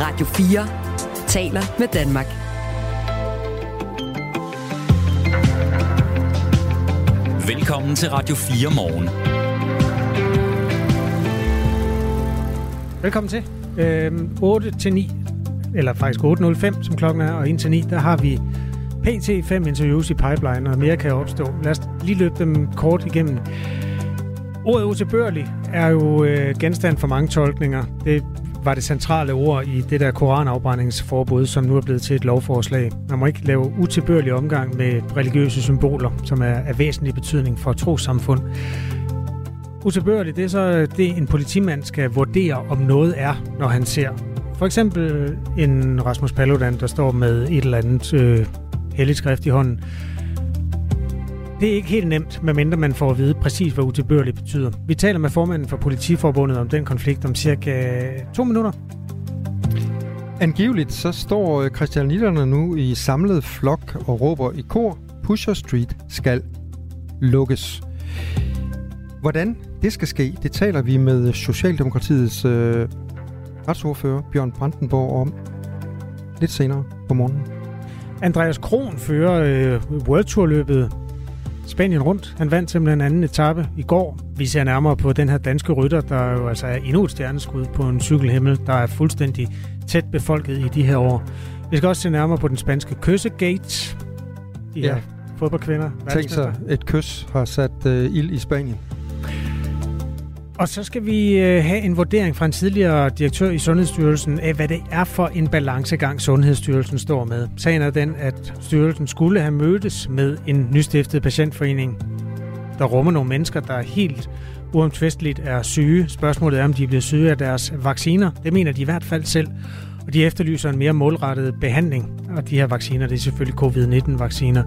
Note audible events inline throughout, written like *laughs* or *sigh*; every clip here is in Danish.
Radio 4 taler med Danmark. Velkommen til Radio 4 morgen. Velkommen til. Øhm, 8 til 9, eller faktisk 8.05, som klokken er, og 1 til 9, der har vi pt. fem interviews i pipeline, og mere kan opstå. Lad os lige løbe dem kort igennem. Ordet utilbørlig er jo øh, genstand for mange tolkninger. Det var det centrale ord i det der koranafbrændingsforbud, som nu er blevet til et lovforslag. Man må ikke lave utilbørlig omgang med religiøse symboler, som er af væsentlig betydning for trosamfund. Utilbørligt, det er så det, en politimand skal vurdere, om noget er, når han ser for eksempel en Rasmus Paludan, der står med et eller andet øh, helligt skrift i hånden. Det er ikke helt nemt, medmindre man får at vide præcis, hvad utilbørligt betyder. Vi taler med formanden for Politiforbundet om den konflikt om cirka to minutter. Angiveligt så står øh, christianitterne nu i samlet flok og råber i kor, Pusher Street skal lukkes. Hvordan det skal ske, det taler vi med Socialdemokratiets øh, retsordfører Bjørn Brandenborg om lidt senere på morgenen. Andreas Kron fører øh, World Tour løbet Spanien rundt. Han vandt simpelthen anden etape i går. Vi ser nærmere på den her danske rytter, der jo altså er endnu et stjerneskud på en cykelhimmel, der er fuldstændig tæt befolket i de her år. Vi skal også se nærmere på den spanske kyssegate. De her Ja. fodboldkvinder. Tænk sig, et kys har sat øh, ild i Spanien. Og så skal vi øh, have en vurdering fra en tidligere direktør i Sundhedsstyrelsen af, hvad det er for en balancegang, Sundhedsstyrelsen står med. Sagen er den, at styrelsen skulle have mødtes med en nystiftet patientforening, der rummer nogle mennesker, der helt uomtvisteligt er syge. Spørgsmålet er, om de er blevet syge af deres vacciner. Det mener de i hvert fald selv. Og de efterlyser en mere målrettet behandling. Og de her vacciner, det er selvfølgelig covid-19-vacciner.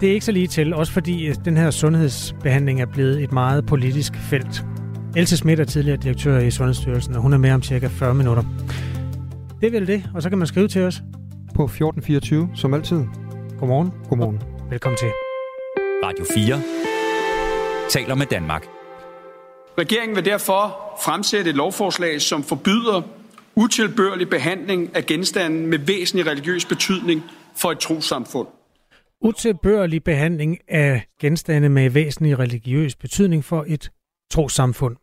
Det er ikke så lige til, også fordi øh, den her sundhedsbehandling er blevet et meget politisk felt. Else Schmidt er tidligere direktør i Sundhedsstyrelsen, og hun er med om cirka 40 minutter. Det er vel det, og så kan man skrive til os. På 1424, som altid. Godmorgen. Godmorgen. Velkommen til. Radio 4 taler med Danmark. Regeringen vil derfor fremsætte et lovforslag, som forbyder utilbørlig behandling af genstande med væsentlig religiøs betydning for et trosamfund. Utilbørlig behandling af genstande med væsentlig religiøs betydning for et trosamfund.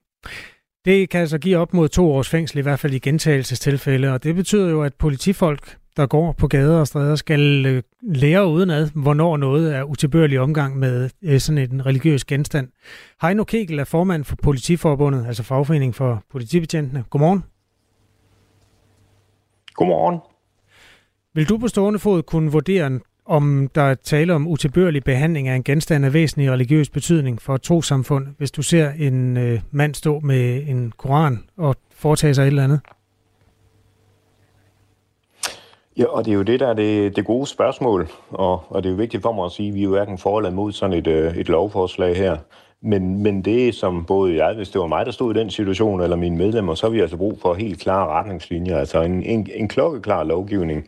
Det kan altså give op mod to års fængsel, i hvert fald i gentagelsestilfælde, og det betyder jo, at politifolk, der går på gader og stræder, skal øh, lære udenad, hvornår noget er utilbørlig omgang med øh, sådan en religiøs genstand. Heino Kegel er formand for Politiforbundet, altså fagforening for politibetjentene. Godmorgen. Godmorgen. Vil du på stående fod kunne vurdere, om der er tale om utilbørlig behandling af en genstand af væsentlig religiøs betydning for et trosamfund, hvis du ser en øh, mand stå med en koran og foretage sig et eller andet? Ja, og det er jo det, der er det, det gode spørgsmål, og, og det er jo vigtigt for mig at sige, at vi er jo hverken for eller mod sådan et, øh, et lovforslag her. Men, men det, som både jeg, hvis det var mig, der stod i den situation, eller mine medlemmer, så har vi altså brug for helt klare retningslinjer, altså en, en, en klokkeklar lovgivning,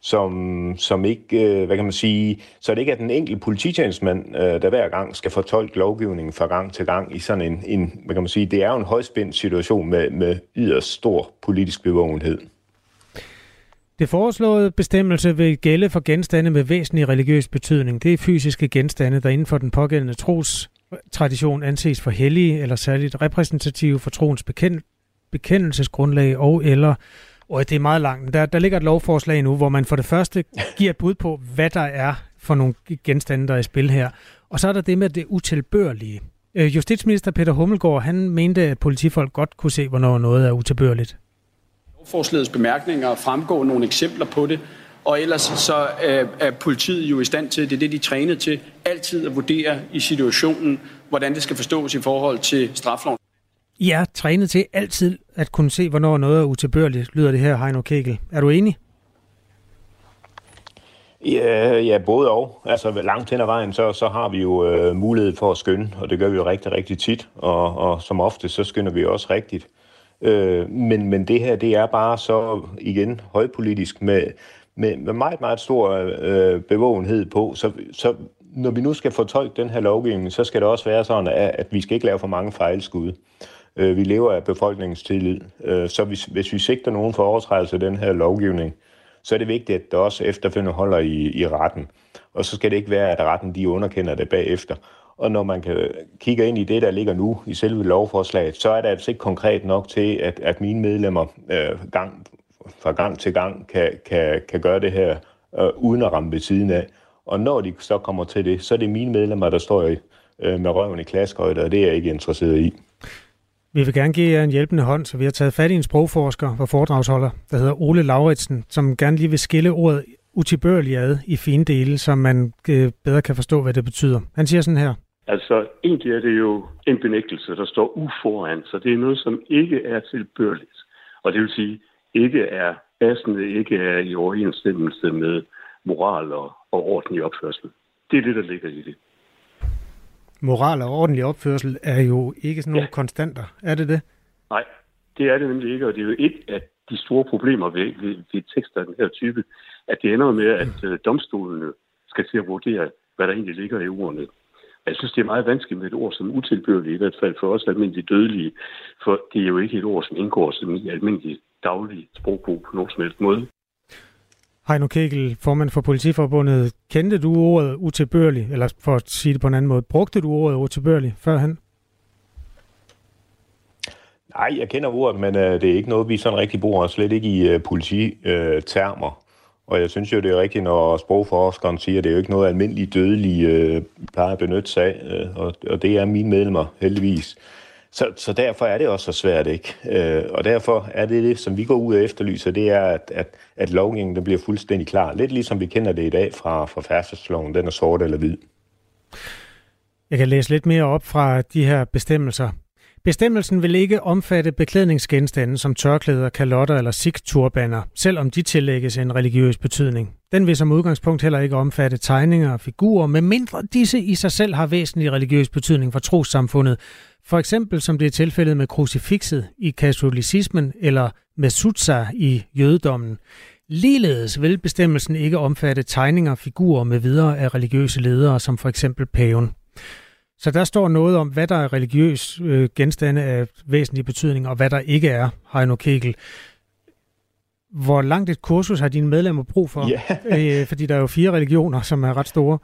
som, som ikke, øh, hvad kan man sige, så det ikke er den enkelte polititjenestmand, øh, der hver gang skal fortolke lovgivningen fra gang til gang i sådan en, en hvad kan man sige, det er jo en højspændt situation med, med yderst stor politisk bevågenhed. Det foreslåede bestemmelse vil gælde for genstande med væsentlig religiøs betydning. Det er fysiske genstande, der inden for den pågældende tros tradition anses for hellige eller særligt repræsentative for troens bekend- bekendelsesgrundlag og eller og det er meget langt. Der, der ligger et lovforslag nu, hvor man for det første *laughs* giver et bud på, hvad der er for nogle genstande, der er i spil her. Og så er der det med det utilbørlige. Øh, Justitsminister Peter Hummelgaard, han mente, at politifolk godt kunne se, hvornår noget er utilbørligt. Lovforslagets bemærkninger fremgår nogle eksempler på det, og ellers så øh, er politiet jo i stand til, det er det, de er trænet til, altid at vurdere i situationen, hvordan det skal forstås i forhold til strafloven. I er trænet til altid at kunne se, hvornår noget er utilbørligt, lyder det her, Heino Kegel. Er du enig? Ja, ja, både og. Altså langt hen ad vejen, så, så har vi jo øh, mulighed for at skynde, og det gør vi jo rigtig, rigtig tit, og, og som ofte, så skynder vi også rigtigt. Øh, men, men det her, det er bare så igen højpolitisk med, med, med meget, meget stor øh, bevågenhed på. Så, så når vi nu skal fortolke den her lovgivning, så skal det også være sådan, at, at vi skal ikke lave for mange fejlskud. Øh, vi lever af befolkningens tillid. Øh, så hvis, hvis vi sigter nogen for overtrædelse af den her lovgivning, så er det vigtigt, at det også efterfølgende holder i, i retten. Og så skal det ikke være, at retten de underkender det bagefter. Og når man kan kigger ind i det, der ligger nu i selve lovforslaget, så er det altså ikke konkret nok til, at, at mine medlemmer øh, gang, fra gang til gang kan, kan, kan gøre det her øh, uden at ramme ved siden af. Og når de så kommer til det, så er det mine medlemmer, der står i, øh, med røven i klaskøjter, og det er jeg ikke interesseret i. Vi vil gerne give jer en hjælpende hånd, så vi har taget fat i en sprogforsker og foredragsholder, der hedder Ole Lauritsen, som gerne lige vil skille ordet utilbørlig ad i fine dele, så man øh, bedre kan forstå, hvad det betyder. Han siger sådan her. Altså, egentlig er det jo en benægtelse, der står uforan, så det er noget, som ikke er tilbørligt. Og det vil sige, ikke er passende, ikke er i overensstemmelse med moral og, og ordentlig opførsel. Det er det, der ligger i det. Moral og ordentlig opførsel er jo ikke sådan nogle ja. konstanter. Er det det? Nej, det er det nemlig ikke, og det er jo et af de store problemer ved, ved, ved tekster af den her type, at det ender med, at øh, domstolene skal til at vurdere, hvad der egentlig ligger i ordene. Jeg synes, det er meget vanskeligt med et ord som utilbørligt, i hvert fald for os almindelige dødelige, for det er jo ikke et ord, som indgår som i almindelig daglig sprogbrug på nogen som helst måde. Heino Kegel, formand for Politiforbundet. Kendte du ordet utilbørlig, eller for at sige det på en anden måde, brugte du ordet utilbørlig førhen? Nej, jeg kender ordet, men øh, det er ikke noget, vi sådan rigtig bruger, slet ikke i øh, polititermer. Øh, og jeg synes jo, det er rigtigt, når sprogforskeren siger, at det er jo ikke noget almindeligt dødelige øh, plejer at benytte sig af, øh, og, og det er mine medlemmer heldigvis. Så, så derfor er det også så svært, ikke? Øh, og derfor er det det, som vi går ud og efterlyser, det er, at, at, at lovgivningen den bliver fuldstændig klar. Lidt ligesom vi kender det i dag fra, fra færdselsloven, den er sort eller hvid. Jeg kan læse lidt mere op fra de her bestemmelser. Bestemmelsen vil ikke omfatte beklædningsgenstande som tørklæder, kalotter eller sikturbaner, selvom de tillægges en religiøs betydning. Den vil som udgangspunkt heller ikke omfatte tegninger og figurer, medmindre disse i sig selv har væsentlig religiøs betydning for trossamfundet, for eksempel som det er tilfældet med krucifixet i katolicismen eller med sutsa i jødedommen. Ligeledes vil bestemmelsen ikke omfatte tegninger, figurer med videre af religiøse ledere, som for eksempel paven. Så der står noget om, hvad der er religiøs øh, genstande af væsentlig betydning, og hvad der ikke er, Heino Kegel. Hvor langt et kursus har dine medlemmer brug for? Yeah. øh, fordi der er jo fire religioner, som er ret store.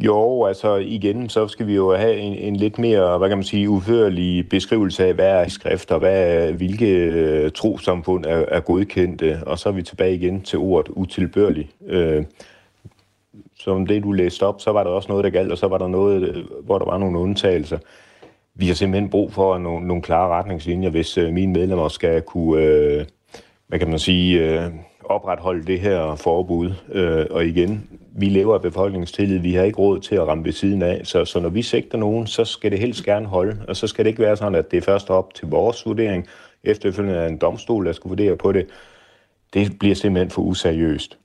Jo, altså igen, så skal vi jo have en, en lidt mere, hvad kan man sige, uførlig beskrivelse af, hvad er skrifter, hvad hvilke øh, trosamfund er, er godkendte, og så er vi tilbage igen til ordet utilbørlig. Øh, som det, du læste op, så var der også noget, der galt, og så var der noget, øh, hvor der var nogle undtagelser. Vi har simpelthen brug for nogle, nogle klare retningslinjer, hvis øh, mine medlemmer skal kunne, øh, hvad kan man sige, Øh, opretholde det her forbud. Øh, og igen, vi lever af befolkningstillid. Vi har ikke råd til at ramme ved siden af. Så, så når vi sigter nogen, så skal det helst gerne holde. Og så skal det ikke være sådan, at det er først op til vores vurdering. Efterfølgende er en domstol, der skal vurdere på det. Det bliver simpelthen for useriøst.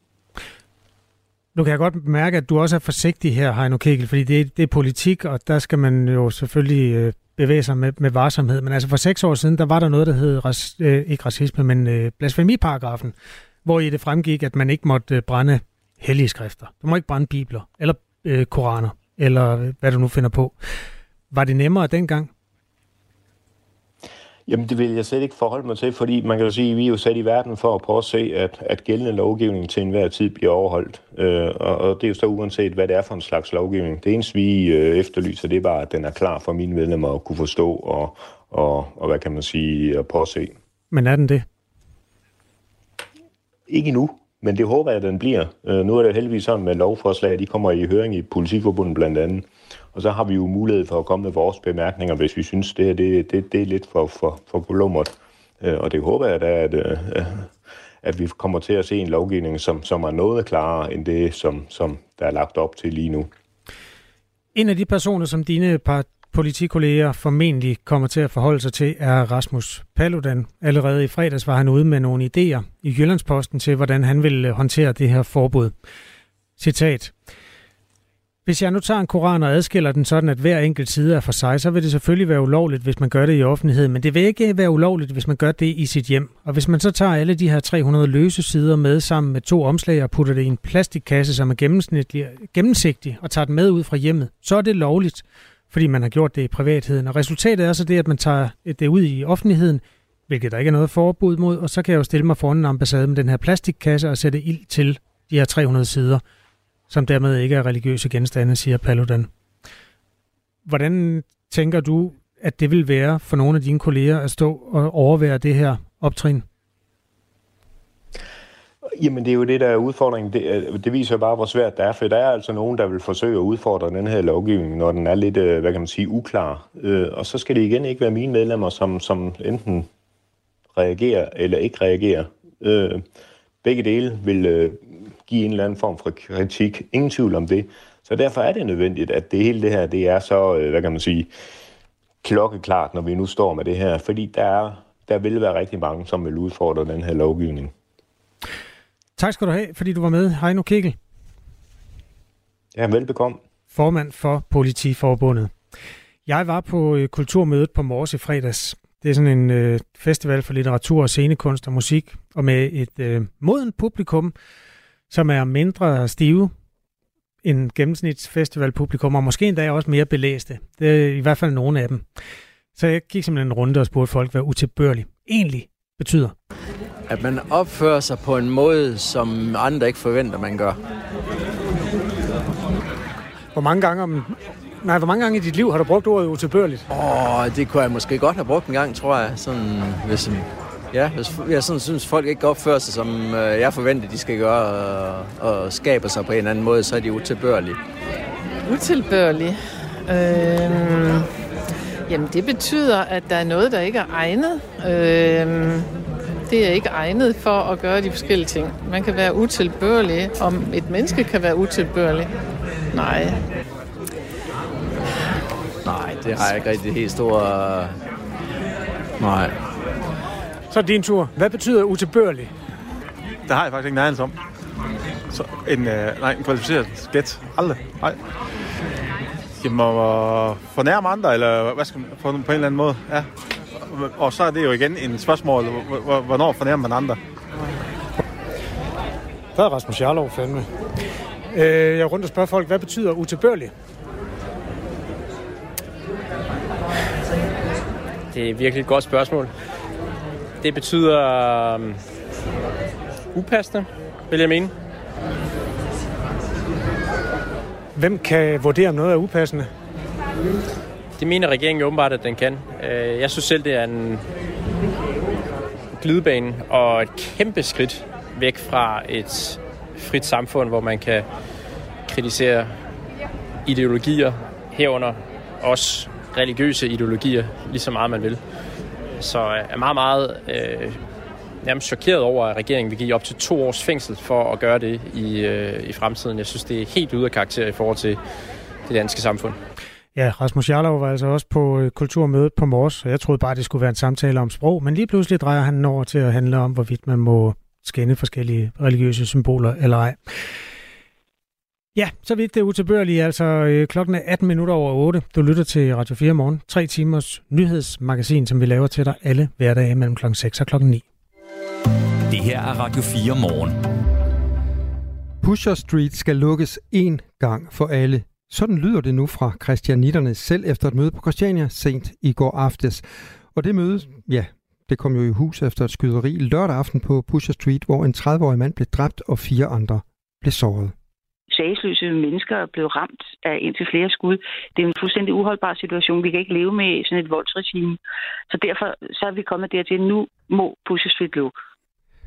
Nu kan jeg godt mærke, at du også er forsigtig her, Heino Kegel, fordi det, det er politik, og der skal man jo selvfølgelig øh, bevæge sig med, med varsomhed. Men altså for seks år siden, der var der noget, der hed, øh, ikke racisme, men øh, blasfemiparagrafen, hvor i det fremgik, at man ikke måtte øh, brænde hellige skrifter. Du må ikke brænde bibler, eller øh, koraner, eller øh, hvad du nu finder på. Var det nemmere dengang? Jamen, det vil jeg slet ikke forholde mig til, fordi man kan jo sige, at vi er jo sat i verden for at prøve at se, at, at gældende lovgivning til enhver tid bliver overholdt. Øh, og, og det er jo så uanset, hvad det er for en slags lovgivning. Det eneste, vi øh, efterlyser, det er bare, at den er klar for mine medlemmer at kunne forstå og, og, og hvad kan man sige, at prøve at se. Men er den det? Ikke endnu. Men det håber jeg, at den bliver. Øh, nu er det heldigvis sådan med lovforslag, de kommer i høring i Politiforbundet blandt andet. Og så har vi jo mulighed for at komme med vores bemærkninger, hvis vi synes, det, det, det, det er lidt for, for, for bulummert. Øh, og det håber jeg da, at, at, øh, at vi kommer til at se en lovgivning, som, som er noget klarere end det, som, som der er lagt op til lige nu. En af de personer, som dine par politikolleger formentlig kommer til at forholde sig til, er Rasmus Paludan. Allerede i fredags var han ude med nogle idéer i Jyllandsposten til, hvordan han vil håndtere det her forbud. Citat. Hvis jeg nu tager en koran og adskiller den sådan, at hver enkelt side er for sig, så vil det selvfølgelig være ulovligt, hvis man gør det i offentlighed, men det vil ikke være ulovligt, hvis man gør det i sit hjem. Og hvis man så tager alle de her 300 løse sider med sammen med to omslag og putter det i en plastikkasse, som er gennemsigtig og tager den med ud fra hjemmet, så er det lovligt fordi man har gjort det i privatheden. Og resultatet er så det, at man tager det ud i offentligheden, hvilket der ikke er noget forbud mod, og så kan jeg jo stille mig foran en ambassade med den her plastikkasse og sætte ild til de her 300 sider, som dermed ikke er religiøse genstande, siger Paludan. Hvordan tænker du, at det vil være for nogle af dine kolleger at stå og overvære det her optrin? Jamen, det er jo det, der er udfordringen. Det, øh, det viser jo bare, hvor svært det er, for der er altså nogen, der vil forsøge at udfordre den her lovgivning, når den er lidt, øh, hvad kan man sige, uklar. Øh, og så skal det igen ikke være mine medlemmer, som, som enten reagerer eller ikke reagerer. Øh, begge dele vil øh, give en eller anden form for kritik. Ingen tvivl om det. Så derfor er det nødvendigt, at det hele det her, det er så, hvad kan man sige, klokkeklart, når vi nu står med det her. Fordi der, er, der vil være rigtig mange, som vil udfordre den her lovgivning. Tak skal du have, fordi du var med. Heino Kegel. Ja, velbekomme. Formand for Politiforbundet. Jeg var på øh, kulturmødet på Mors i fredags. Det er sådan en øh, festival for litteratur, scenekunst og musik, og med et øh, moden publikum, som er mindre stive end gennemsnitsfestivalpublikum, og måske endda også mere belæste. Det er i hvert fald nogle af dem. Så jeg gik simpelthen en runde og spurgte folk, hvad utilbørlig egentlig betyder. At man opfører sig på en måde, som andre ikke forventer, man gør. Hvor mange gange om, Nej, hvor mange gange i dit liv har du brugt ordet utilbørligt? Åh, oh, det kunne jeg måske godt have brugt en gang, tror jeg. Sådan, hvis, ja, hvis jeg sådan synes, folk ikke opfører sig, som øh, jeg forventer, de skal gøre, og, og skaber sig på en eller anden måde, så er de utilbørlige. Utilbørlige? Øh, jamen, det betyder, at der er noget, der ikke er egnet. Øh, det er ikke egnet for at gøre de forskellige ting. Man kan være utilbørlig, om et menneske kan være utilbørlig. Nej. Nej, det har jeg ikke rigtig helt store... Nej. Så er din tur. Hvad betyder utilbørlig? Det har jeg faktisk ikke nærmest om. Så en, øh, nej, en kvalificeret gæt. Aldrig. Nej. Jamen, at fornærme andre, eller hvad skal man, på, på en eller anden måde. Ja og så er det jo igen en spørgsmål, hvornår fornærmer man andre? Der er Rasmus Jarlov fandme. Øh, jeg er rundt og spørger folk, hvad betyder utilbørlig? Det er virkelig et godt spørgsmål. Det betyder um, upassende, vil jeg mene. Hvem kan vurdere, om noget er upassende? Det mener regeringen åbenbart, at den kan. Øh, jeg synes selv, det er en glidebane og et kæmpe skridt væk fra et frit samfund, hvor man kan kritisere ideologier herunder også religiøse ideologier, lige så meget man vil. Så jeg er meget, meget øh, nærmest chokeret over, at regeringen vil give op til to års fængsel for at gøre det i, øh, i fremtiden. Jeg synes, det er helt ude af karakter i forhold til det danske samfund. Ja, Rasmus Jarlov var altså også på øh, kulturmødet på Mors, så jeg troede bare, det skulle være en samtale om sprog, men lige pludselig drejer han over til at handle om, hvorvidt man må skænde forskellige religiøse symboler eller ej. Ja, så vidt det utilbørligt. Altså øh, klokken er 18 minutter over 8. Du lytter til Radio 4 morgen. Tre timers nyhedsmagasin, som vi laver til dig alle hverdage mellem klokken 6 og klokken 9. Det her er Radio 4 morgen. Pusher Street skal lukkes én gang for alle sådan lyder det nu fra Christianitterne selv efter et møde på Christiania sent i går aftes. Og det møde, ja, det kom jo i hus efter et skyderi lørdag aften på Pusher Street, hvor en 30-årig mand blev dræbt og fire andre blev såret sagsløse mennesker blev ramt af indtil flere skud. Det er en fuldstændig uholdbar situation. Vi kan ikke leve med sådan et voldsregime. Så derfor så er vi kommet dertil, at nu må Pusher Street lukke.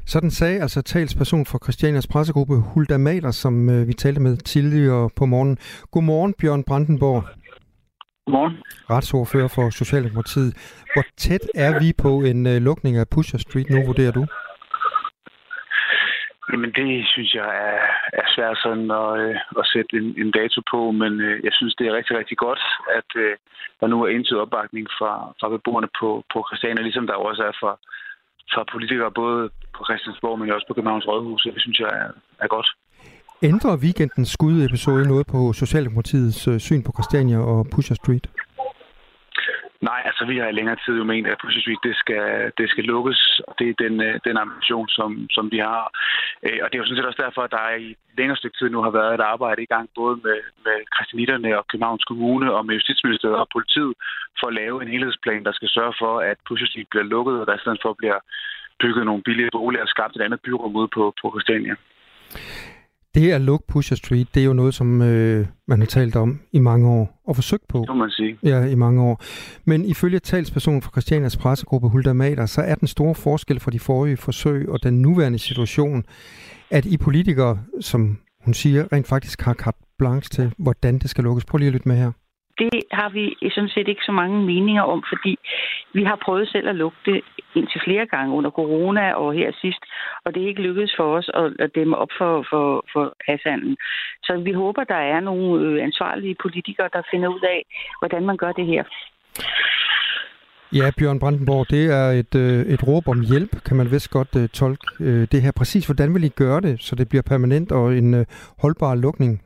Sådan sagde altså talsperson for Christianias pressegruppe Hulda Maler, som øh, vi talte med tidligere på morgen. Godmorgen, Bjørn Brandenborg. Godmorgen. Retsordfører for Socialdemokratiet. Hvor tæt er vi på en øh, lukning af Pusher Street nu, vurderer du? Jamen det synes jeg er, er svært sådan at, øh, at sætte en, en dato på, men øh, jeg synes det er rigtig, rigtig godt, at øh, der nu er indtil opbakning fra, fra beboerne på, på Christiania, ligesom der også er fra, fra politikere både på Christiansborg, men også på Københavns Rådhus. Det synes jeg er, er godt. Ændrer weekendens skudepisode noget på Socialdemokratiets øh, syn på Christiania og Pusher Street? Nej, altså vi har i længere tid jo ment, at Pusher Street det skal, det skal lukkes, og det er den, øh, den ambition, som, som vi har. Øh, og det er jo sådan set også derfor, at der i længere stykke tid nu har været et arbejde i gang, både med, med Christianitterne og Københavns Kommune og med Justitsministeriet og politiet, for at lave en helhedsplan, der skal sørge for, at Pusher Street bliver lukket, og der i stedet for bliver bygget nogle billige boliger og skabt et andet byrum ude på, på Christiania. Det at lukke Pusher Street, det er jo noget, som øh, man har talt om i mange år og forsøgt på. Det må man sige. Ja, i mange år. Men ifølge talspersonen for Christianias pressegruppe, Hulda Mader, så er den store forskel for de forrige forsøg og den nuværende situation, at I politikere, som hun siger, rent faktisk har carte blanche til, hvordan det skal lukkes. Prøv lige at lytte med her. Det har vi sådan set ikke så mange meninger om, fordi vi har prøvet selv at lukke det indtil flere gange under corona og her sidst, og det er ikke lykkedes for os at, at dæmme op for, for, for hashandlen. Så vi håber, der er nogle øh, ansvarlige politikere, der finder ud af, hvordan man gør det her. Ja, Bjørn Brandenborg, det er et, øh, et råb om hjælp, kan man vist godt øh, tolke øh, det her. Præcis, hvordan vil I gøre det, så det bliver permanent og en holdbar lukning?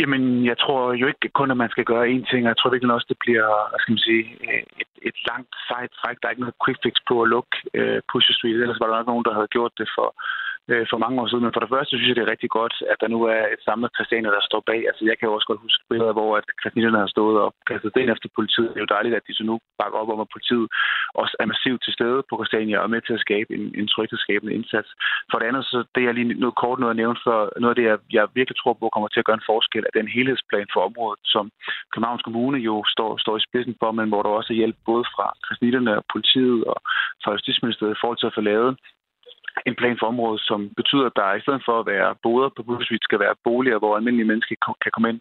Jamen, jeg tror jo ikke kun, at man skal gøre én ting. Jeg tror virkelig også, det bliver hvad skal man sige, øh, et, et langt sejt træk. Der er ikke noget quick fix på at lukke øh, Pusher Street. Ellers var der nok nogen, der havde gjort det for, øh, for mange år siden. Men for det første synes jeg, det er rigtig godt, at der nu er et samlet Christianer, der står bag. Altså, jeg kan jo også godt huske billeder, hvor at christianerne har stået og kastet sten efter politiet. Det er jo dejligt, at de så nu bakker op om, at politiet også er massivt til stede på Christiania og er med til at skabe en, en tryghedsskabende indsats. For det andet, så det jeg lige noget kort noget at nævne for, noget af det, jeg, jeg virkelig tror på kommer til at gøre en forskel, er den helhedsplan for området, som Københavns Kommune jo står, står i spidsen for, men hvor der også er hjælp både fra christianerne og politiet og fra Justitsministeriet i forhold til at få lavet en plan for området, som betyder, at der i stedet for at være boder på Busvit, skal være boliger, hvor almindelige mennesker kan komme ind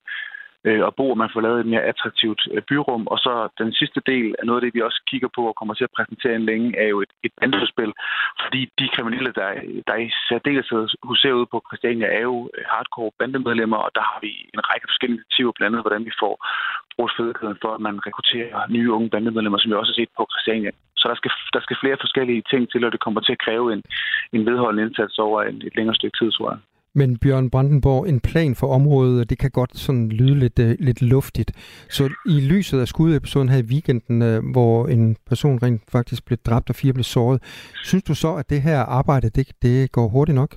øh, at bo, og man får lavet et mere attraktivt øh, byrum. Og så den sidste del af noget af det, vi også kigger på og kommer til at præsentere en længe, er jo et, et bandespil. Fordi de kriminelle, der, der i særdeleshed huserer ude på Christiania, er jo øh, hardcore bandemedlemmer, og der har vi en række forskellige initiativer, blandt andet hvordan vi får brugt fødekæden for, at man rekrutterer nye unge bandemedlemmer, som vi også har set på Christiania. Så der skal, der skal flere forskellige ting til, og det kommer til at kræve en, en vedholdende indsats over en, et længere stykke tid, tror jeg. Men Bjørn Brandenborg, en plan for området, det kan godt sådan lyde lidt, øh, lidt luftigt. Så i lyset af skudepisoden her i weekenden, øh, hvor en person rent faktisk blev dræbt og fire blev såret, synes du så, at det her arbejde, det, det går hurtigt nok?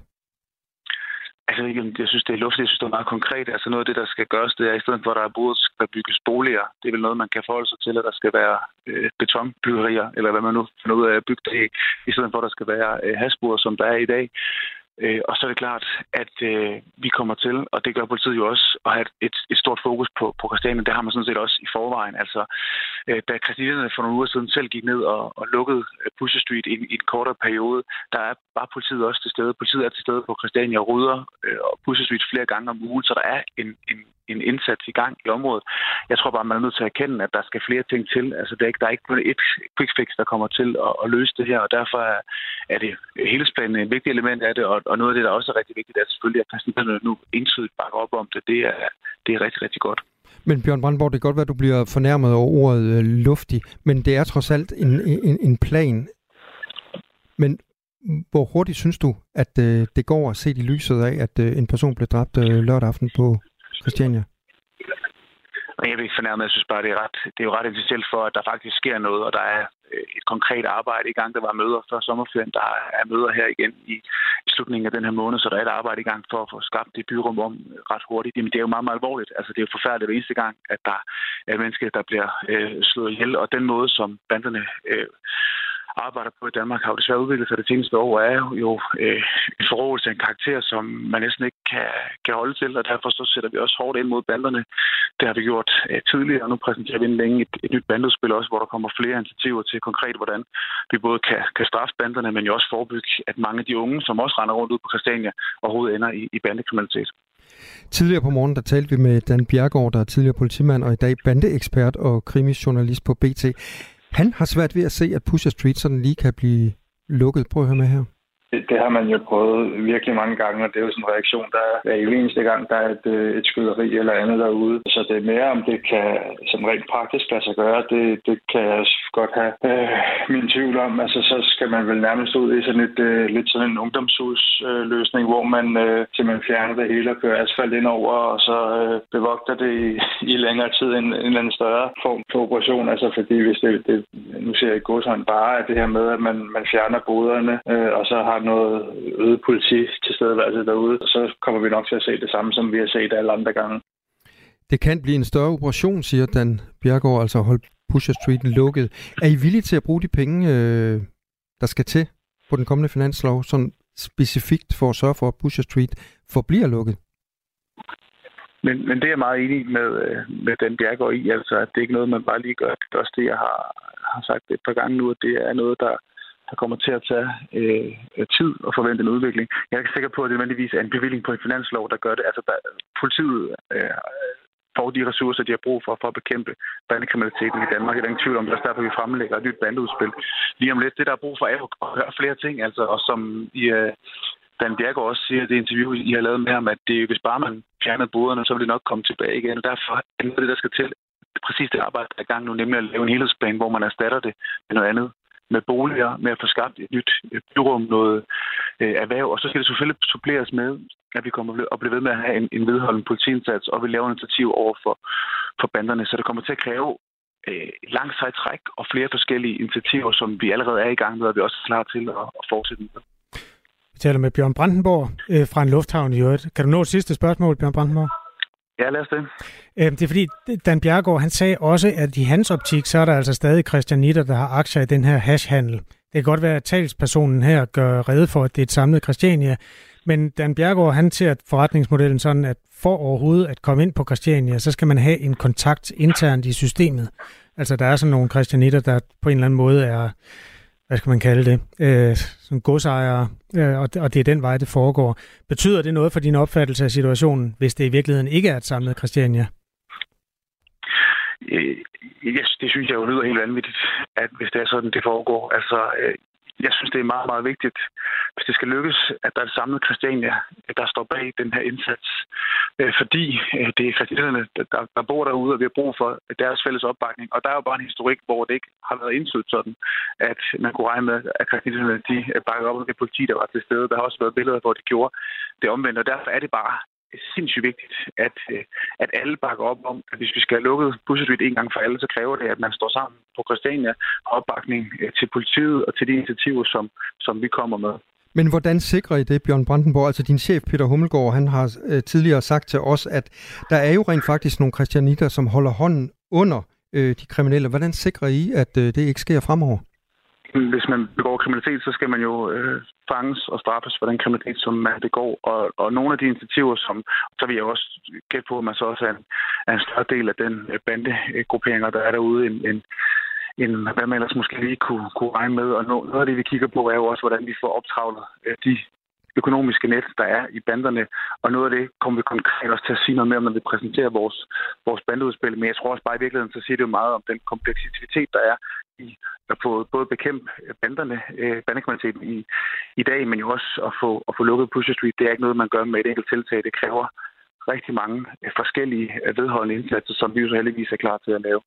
Altså, jeg synes, det er luftigt. Jeg synes, det er meget konkret. Altså, noget af det, der skal gøres, det er, i stedet for, at der er både skal bygges boliger, det er vel noget, man kan forholde sig til, at der skal være øh, betonbyggerier, eller hvad man nu finder ud af at bygge det i, i stedet for, at der skal være øh, hasbur, som der er i dag. Øh, og så er det klart, at øh, vi kommer til, og det gør politiet jo også, at have et, et stort fokus på, på Christiania. Det har man sådan set også i forvejen. Altså, øh, da Christianerne for nogle uger siden selv gik ned og, og lukkede øh, Pusher Street i, i en kortere periode, der er bare politiet også til stede. Politiet er til stede på Christiania og rydder øh, og Pusher Street flere gange om ugen, så der er en, en, en indsats i gang i området. Jeg tror bare, man er nødt til at erkende, at der skal flere ting til. Altså, der er ikke, der er ikke kun et quick fix, der kommer til at, at løse det her, og derfor er, er det helhedsplanen et vigtigt element af det, og, og noget af det, der også er rigtig vigtigt, er selvfølgelig, at præsidenterne nu entydigt bakker op om det. Det er, det er rigtig, rigtig godt. Men Bjørn Brandborg, det kan godt være, at du bliver fornærmet over ordet øh, luftig, men det er trods alt en, en, en plan. Men hvor hurtigt synes du, at øh, det går at se i lyset af, at øh, en person blev dræbt øh, lørdag aften på Christiania? Jeg vil ikke fornærme, jeg synes bare, det er, ret, det er jo ret essentielt for, at der faktisk sker noget, og der er øh, et konkret arbejde i gang. Der var møder før sommerferien, der er møder her igen i, i slutningen af den her måned, så der er et arbejde i gang for at få skabt det byrum om ret hurtigt. Jamen, det er jo meget, meget alvorligt. Altså, det er jo forfærdeligt hver eneste gang, at der er mennesker, der bliver øh, slået ihjel, og den måde, som banderne øh, arbejder på i Danmark, har jo desværre udviklet sig det seneste år, er jo øh, en forrådelse af en karakter, som man næsten ikke kan, kan holde til, og derfor så sætter vi også hårdt ind mod banderne. Det har vi gjort øh, tidligere, og nu præsenterer vi inden længe et, et nyt bandudspil også, hvor der kommer flere initiativer til konkret, hvordan vi både kan, kan straffe banderne, men jo også forebygge, at mange af de unge, som også render rundt ud på Christiania, overhovedet ender i, i bandekriminalitet. Tidligere på morgen, der talte vi med Dan Bjergård, der er tidligere politimand og i dag bandeekspert og krimisjournalist på BT. Han har svært ved at se, at Pusher Street sådan lige kan blive lukket. Prøv at høre med her. Det, det har man jo prøvet virkelig mange gange, og det er jo sådan en reaktion, der er hver eneste gang, der er et, øh, et skyderi eller andet derude. Så det er mere, om det kan som rent praktisk lade sig gøre. Det, det kan jeg godt have øh, min tvivl om. Altså, så skal man vel nærmest ud i sådan et, øh, lidt sådan en ungdomshusløsning, øh, løsning, hvor man øh, simpelthen fjerner det hele og kører asfalt ind over, og så øh, bevogter det i, *laughs* i længere tid en, en eller anden større form for operation. Altså, fordi hvis det, det nu ser jeg i godshånd bare, at det her med, at man, man fjerner boderne, øh, og så har noget øget politi til stedeværelse derude, så kommer vi nok til at se det samme, som vi har set alle andre gange. Det kan blive en større operation, siger Dan Bjergård, altså holde Pusher Street lukket. Er I villige til at bruge de penge, øh, der skal til på den kommende finanslov, sådan specifikt for at sørge for, at Pusher Street forbliver lukket? Men, men det er jeg meget enig med, øh, med Dan Bjergård i, altså at det er ikke noget, man bare lige gør. Det er også det, jeg har, har sagt et par gange nu, at det er noget, der, der kommer til at tage øh, øh tid og forvente en udvikling. Jeg er ikke sikker på, at det nødvendigvis er en bevilling på en finanslov, der gør det. Altså, der, politiet øh, får de ressourcer, de har brug for, for at bekæmpe bandekriminaliteten i Danmark. Det er ingen tvivl om, det er derfor, vi fremlægger et nyt bandeudspil. Lige om lidt, det der er brug for, er at høre flere ting, altså, og som i, øh, Dan Bjergård også siger i det interview, I har lavet med ham, at det, hvis bare man fjerner boderne, så vil det nok komme tilbage igen. Og derfor er det det, der skal til. Præcis det arbejde, der er i gang nu, nemlig at lave en helhedsplan, hvor man erstatter det med noget andet med boliger, med at få skabt et nyt øh, byrum, noget øh, erhverv, og så skal det selvfølgelig suppleres med, at vi kommer og blive ved med at have en, en vedholdende politiindsats, og vi laver initiativ over for, for banderne, så det kommer til at kræve øh, langt sejt træk og flere forskellige initiativer, som vi allerede er i gang med, og vi er også klar til at, at fortsætte med. Vi taler med Bjørn Brandenborg øh, fra en lufthavn i øvrigt. Kan du nå et sidste spørgsmål, Bjørn Brandenborg? Ja, lad os det. Øhm, det er fordi, Dan Bjergård, han sagde også, at i hans optik, så er der altså stadig Christian Nitter, der har aktier i den her hashhandel. Det kan godt være, at talspersonen her gør redde for, at det er et samlet Christiania, men Dan Bjergård, han ser forretningsmodellen sådan, at for overhovedet at komme ind på Christiania, så skal man have en kontakt internt i systemet. Altså, der er sådan nogle Christianitter, der på en eller anden måde er hvad skal man kalde det, øh, som godsejere, øh, og, og det er den vej, det foregår. Betyder det noget for din opfattelse af situationen, hvis det i virkeligheden ikke er et samlet Christiania? Øh, yes, det synes jeg jo lyder helt vanvittigt, at hvis det er sådan, det foregår. Altså, øh, jeg synes, det er meget, meget vigtigt, hvis det skal lykkes, at der er et samlet Christiania, der står bag den her indsats. Øh, fordi øh, det er christianerne, der, der bor derude, og vi har brug for deres fælles opbakning. Og der er jo bare en historik, hvor det ikke har været indsøgt sådan, at man kunne regne med, at christianerne de øh, bakker op om det politi, der var til stede. Der har også været billeder, hvor de gjorde det omvendt, og derfor er det bare sindssygt vigtigt, at, øh, at alle bakker op om, at hvis vi skal have lukket Busserstreet en gang for alle, så kræver det, at man står sammen på Christiania og opbakning øh, til politiet og til de initiativer, som, som vi kommer med. Men hvordan sikrer I det, Bjørn Brandenborg? Altså din chef, Peter Hummelgaard, han har øh, tidligere sagt til os, at der er jo rent faktisk nogle christianitter, som holder hånden under øh, de kriminelle. Hvordan sikrer I, at øh, det ikke sker fremover? Hvis man begår kriminalitet, så skal man jo øh, fanges og straffes for den kriminalitet, som man begår. Og, og nogle af de initiativer, som så vil jeg også gætte på, at man så også er en, er en større del af den øh, bandegrupperinger, der er derude, end, end, end hvad man ellers måske lige kunne, kunne regne med. Og noget af det, vi kigger på, er jo også, hvordan vi får optravlet øh, de økonomiske net, der er i banderne. Og noget af det kommer vi konkret også til at sige noget mere om, når vi præsenterer vores, vores bandeudspil. Men jeg tror også bare i virkeligheden, så siger det jo meget om den kompleksitet, der er i at få både bekæmpe banderne, øh, bandekriminaliteten i, i dag, men jo også at få, at få lukket Pusher Street. Det er ikke noget, man gør med et enkelt tiltag. Det kræver rigtig mange øh, forskellige øh, vedholdende indsatser, som vi jo så heldigvis er klar til at lave.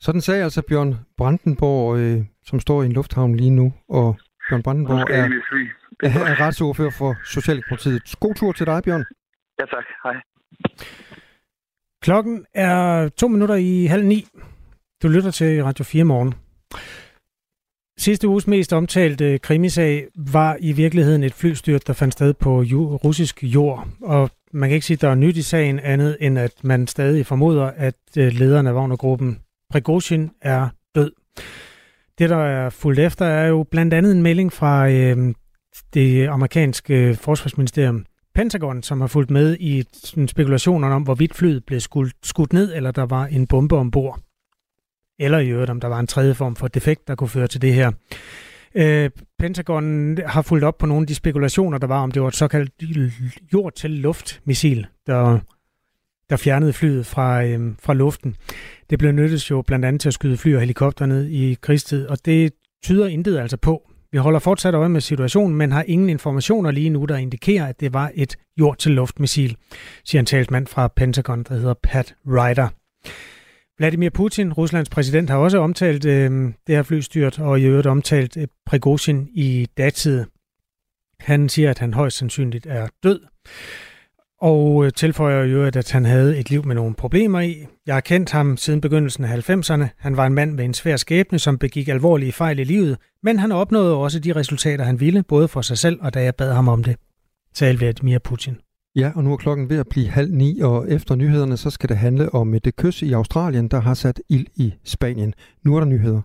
Sådan sagde altså Bjørn Brandenborg, øh, som står i en lufthavn lige nu, og Bjørn Brandenborg er, er, *laughs* er retsordfører for Socialdemokratiet. God tur til dig, Bjørn. Ja, tak. Hej. Klokken er to minutter i halv ni. Du lytter til Radio 4 morgen. Sidste uges mest omtalte krimisag var i virkeligheden et flystyrt, der fandt sted på russisk jord. Og man kan ikke sige, at der er nyt i sagen andet, end at man stadig formoder, at øh, lederen af Wagnergruppen, Prigozhin, er død. Det, der er fuldt efter, er jo blandt andet en melding fra øh, det amerikanske øh, forsvarsministerium, Pentagon, som har fulgt med i spekulationerne om, hvorvidt flyet blev skudt ned, eller der var en bombe ombord eller i øvrigt om der var en tredje form for defekt, der kunne føre til det her. Øh, Pentagon har fulgt op på nogle af de spekulationer, der var om det var et såkaldt jord-til-luft-missil, der, der fjernede flyet fra, øh, fra luften. Det blev nyttet jo blandt andet til at skyde fly og helikopter ned i krigstid, og det tyder intet altså på. Vi holder fortsat øje med situationen, men har ingen informationer lige nu, der indikerer, at det var et jord-til-luft-missil, siger en talsmand fra Pentagon, der hedder Pat Ryder. Vladimir Putin, Ruslands præsident, har også omtalt øh, det her flystyrt, og i øvrigt omtalt øh, Prigozhin i datid. Han siger, at han højst sandsynligt er død, og øh, tilføjer i øvrigt, at han havde et liv med nogle problemer i. Jeg har kendt ham siden begyndelsen af 90'erne. Han var en mand med en svær skæbne, som begik alvorlige fejl i livet, men han opnåede også de resultater, han ville, både for sig selv og da jeg bad ham om det, sagde Vladimir Putin. Ja, og nu er klokken ved at blive halv ni, og efter nyhederne, så skal det handle om et kys i Australien, der har sat ild i Spanien. Nu er der nyheder.